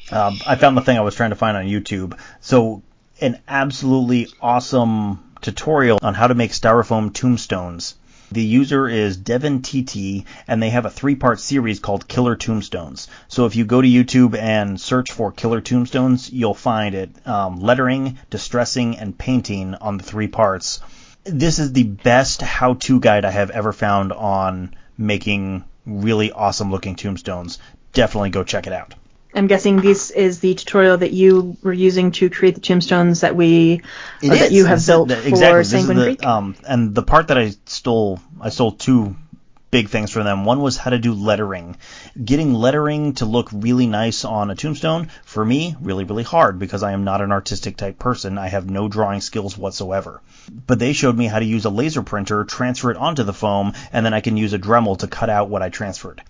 Um, I found the thing I was trying to find on YouTube. So, an absolutely awesome tutorial on how to make styrofoam tombstones The user is Devin TT, and they have a three part series called Killer Tombstones. So if you go to YouTube and search for Killer Tombstones, you'll find it um, lettering, distressing, and painting on the three parts. This is the best how to guide I have ever found on making really awesome looking tombstones. Definitely go check it out. I'm guessing this is the tutorial that you were using to create the tombstones that we that you have built the- for exactly. Is Sanguine the- Creek. Um, and the part that I stole, I stole two big things from them. One was how to do lettering. Getting lettering to look really nice on a tombstone, for me, really, really hard because I am not an artistic type person. I have no drawing skills whatsoever. But they showed me how to use a laser printer, transfer it onto the foam, and then I can use a Dremel to cut out what I transferred.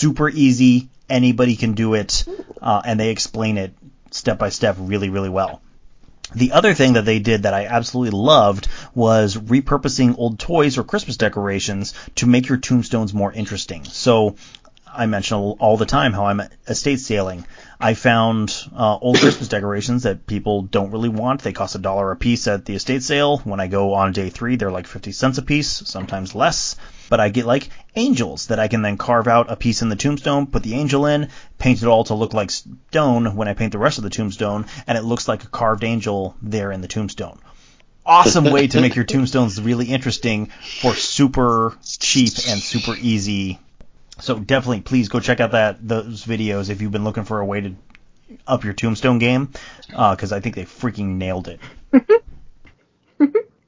Super easy. Anybody can do it. Uh, and they explain it step by step really, really well. The other thing that they did that I absolutely loved was repurposing old toys or Christmas decorations to make your tombstones more interesting. So I mention all the time how I'm estate sailing. I found uh, old Christmas decorations that people don't really want. They cost a dollar a piece at the estate sale. When I go on day three, they're like 50 cents a piece, sometimes less. But I get like angels that I can then carve out a piece in the tombstone, put the angel in, paint it all to look like stone when I paint the rest of the tombstone, and it looks like a carved angel there in the tombstone awesome way to make your tombstones really interesting for super cheap and super easy. So definitely, please go check out that those videos if you've been looking for a way to up your tombstone game, uh, because I think they freaking nailed it.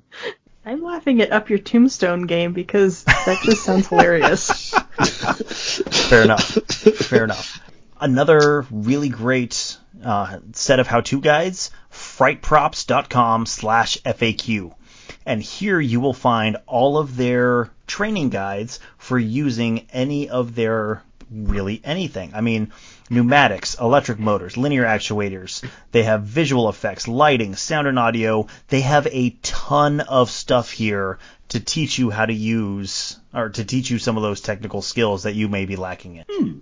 I'm laughing at up your tombstone game because that just sounds hilarious. Fair enough. Fair enough. Another really great uh, set of how-to guides, frightprops.com slash FAQ. And here you will find all of their training guides for using any of their really anything. I mean, pneumatics, electric motors, linear actuators. They have visual effects, lighting, sound and audio. They have a ton of stuff here to teach you how to use or to teach you some of those technical skills that you may be lacking in. Hmm.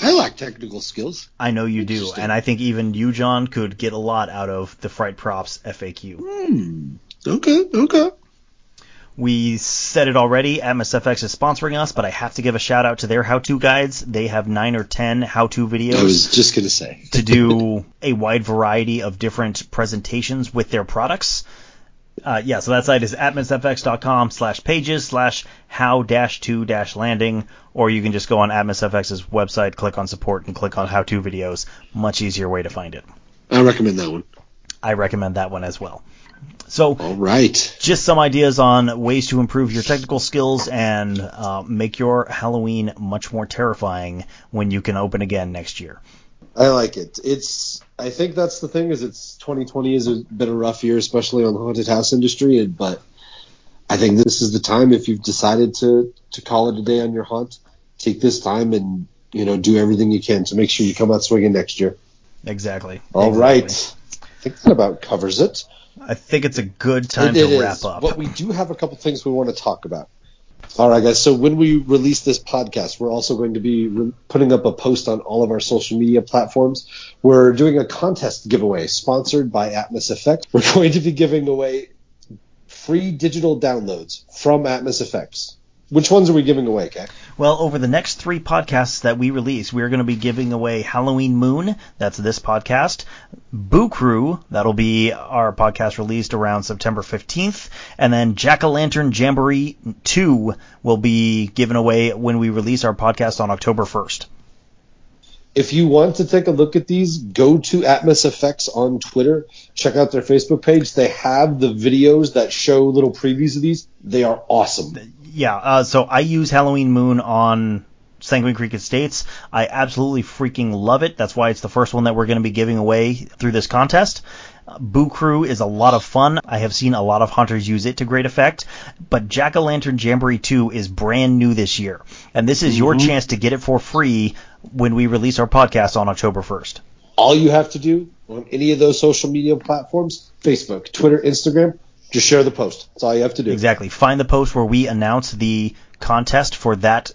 I lack technical skills. I know you do, and I think even you, John, could get a lot out of the Fright Props FAQ. Hmm. Okay, okay. We said it already, Atmos FX is sponsoring us, but I have to give a shout out to their how-to guides. They have nine or ten how-to videos I was just gonna say. to do a wide variety of different presentations with their products. Uh, yeah, so that site is atmosfx.com slash pages slash how dash to dash landing, or you can just go on atmosfx's website, click on support, and click on how to videos. Much easier way to find it. I recommend that one. I recommend that one as well. So, All right. just some ideas on ways to improve your technical skills and uh, make your Halloween much more terrifying when you can open again next year. I like it. It's. I think that's the thing is it's 2020 has been a rough year, especially on the haunted house industry. But I think this is the time if you've decided to to call it a day on your haunt, take this time and you know do everything you can to make sure you come out swinging next year. Exactly. All Exactly. right. I think that about covers it. I think it's a good time It- it to is. wrap up. But we do have a couple things we want to talk about. All right, guys. So when we release this podcast, we're also going to be re- putting up a post on all of our social media platforms. We're doing a contest giveaway sponsored by Atmos Effects. We're going to be giving away free digital downloads from Atmos Effects. Which ones are we giving away, Kak? Well, over the next three podcasts that we release, we're going to be giving away Halloween Moon. That's this podcast. Boo Crew. That'll be our podcast released around September 15th. And then Jack o' Lantern Jamboree 2 will be given away when we release our podcast on October 1st. If you want to take a look at these, go to Atmos Effects on Twitter. Check out their Facebook page. They have the videos that show little previews of these. They are awesome. Yeah, uh, so I use Halloween Moon on Sanguine Creek Estates. I absolutely freaking love it. That's why it's the first one that we're going to be giving away through this contest. Uh, Boo Crew is a lot of fun. I have seen a lot of haunters use it to great effect. But Jack o' Lantern Jamboree 2 is brand new this year. And this is your chance to get it for free when we release our podcast on October 1st. all you have to do on any of those social media platforms Facebook, Twitter, Instagram just share the post. That's all you have to do. Exactly. Find the post where we announce the contest for that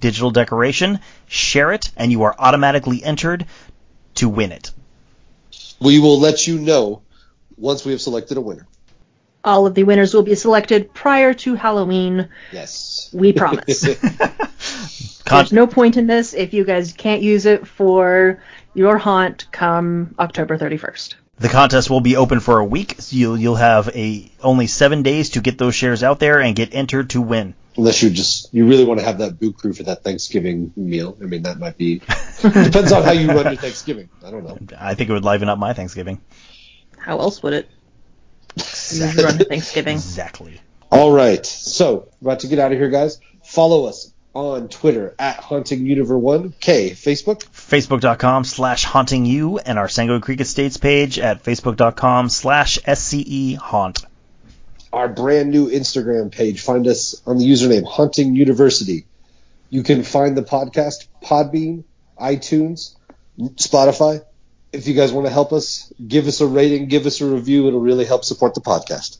digital decoration, share it, and you are automatically entered to win it. We will let you know once we have selected a winner. All of the winners will be selected prior to Halloween. Yes. We promise. Con- There's no point in this if you guys can't use it for your haunt come October 31st. the contest will be open for a week. So you'll you'll have a only seven days to get those shares out there and get entered to win. Unless you just you really want to have that boo crew for that Thanksgiving meal. I mean, that might be depends on how you run your Thanksgiving. I don't know. I think it would liven up my Thanksgiving. How else would it? Usually run Thanksgiving. Exactly. All right, so about to get out of here, guys. Follow us on Twitter at Haunting Universe One. K Facebook. Facebook.com slash haunting you and our Sanguine Creek Estates page at Facebook.com slash SCE haunt. our brand new Instagram page. Find us on the username Haunting University. You can find the podcast Podbean, iTunes, Spotify. If you guys want to help us, give us a rating, give us a review. It'll really help support the podcast.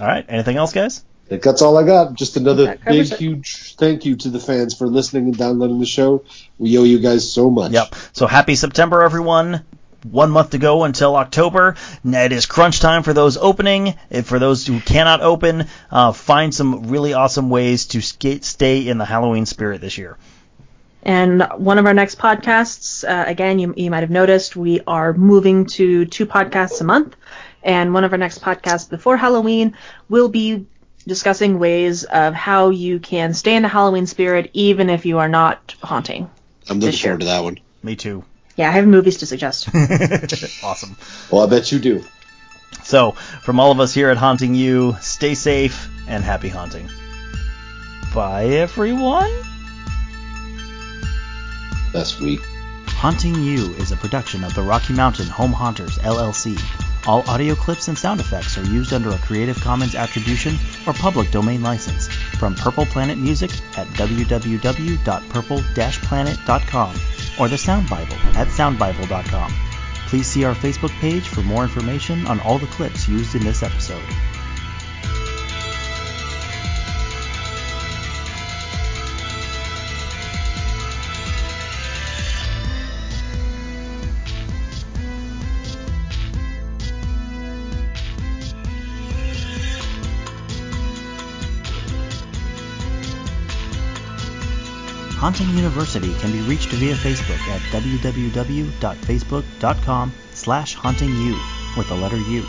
All right. Anything else, guys? I think that's all I got. Just another big, it. huge thank you to the fans for listening and downloading the show. We owe you guys so much. Yep. So happy September, everyone. One month to go until October. Now It is crunch time for those opening. If for those who cannot open, uh, find some really awesome ways to skate, stay in the Halloween spirit this year. And one of our next podcasts, uh, again, you, you might have noticed, we are moving to two podcasts a month. And one of our next podcasts before Halloween will be discussing ways of how you can stay in the Halloween spirit even if you are not haunting. I'm looking This year. forward to that one. Me too. Yeah, I have movies to suggest. awesome. Well, I bet you do. So, from all of us here at Haunting You, stay safe and happy haunting. Bye, everyone. That's week. Haunting You is a production of the Rocky Mountain Home Haunters, LLC. All audio clips and sound effects are used under a Creative Commons Attribution or Public Domain license from Purple Planet Music at www.purple-planet.com or the Sound Bible at soundbible.com. Please see our Facebook page for more information on all the clips used in this episode. Haunting University can be reached via Facebook at www.facebook.com slash hauntingu with the letter U,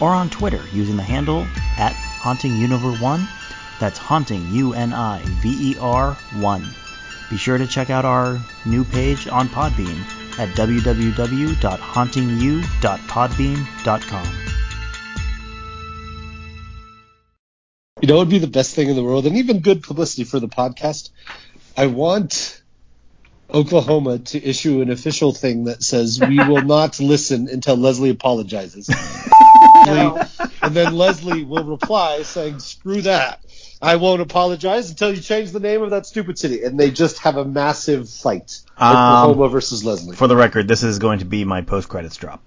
or on Twitter using the handle at hauntinguniver1, that's haunting U-N-I-V-E-R 1. Be sure to check out our new page on Podbean at www.hauntingu.podbean.com. You know, it would be the best thing in the world, and even good publicity for the podcast. I want Oklahoma to issue an official thing that says we will not listen until Leslie apologizes. No. and then Leslie will reply saying, "Screw that! I won't apologize until you change the name of that stupid city." And they just have a massive fight, Um, Oklahoma versus Leslie. For the record, this is going to be my post-credits drop.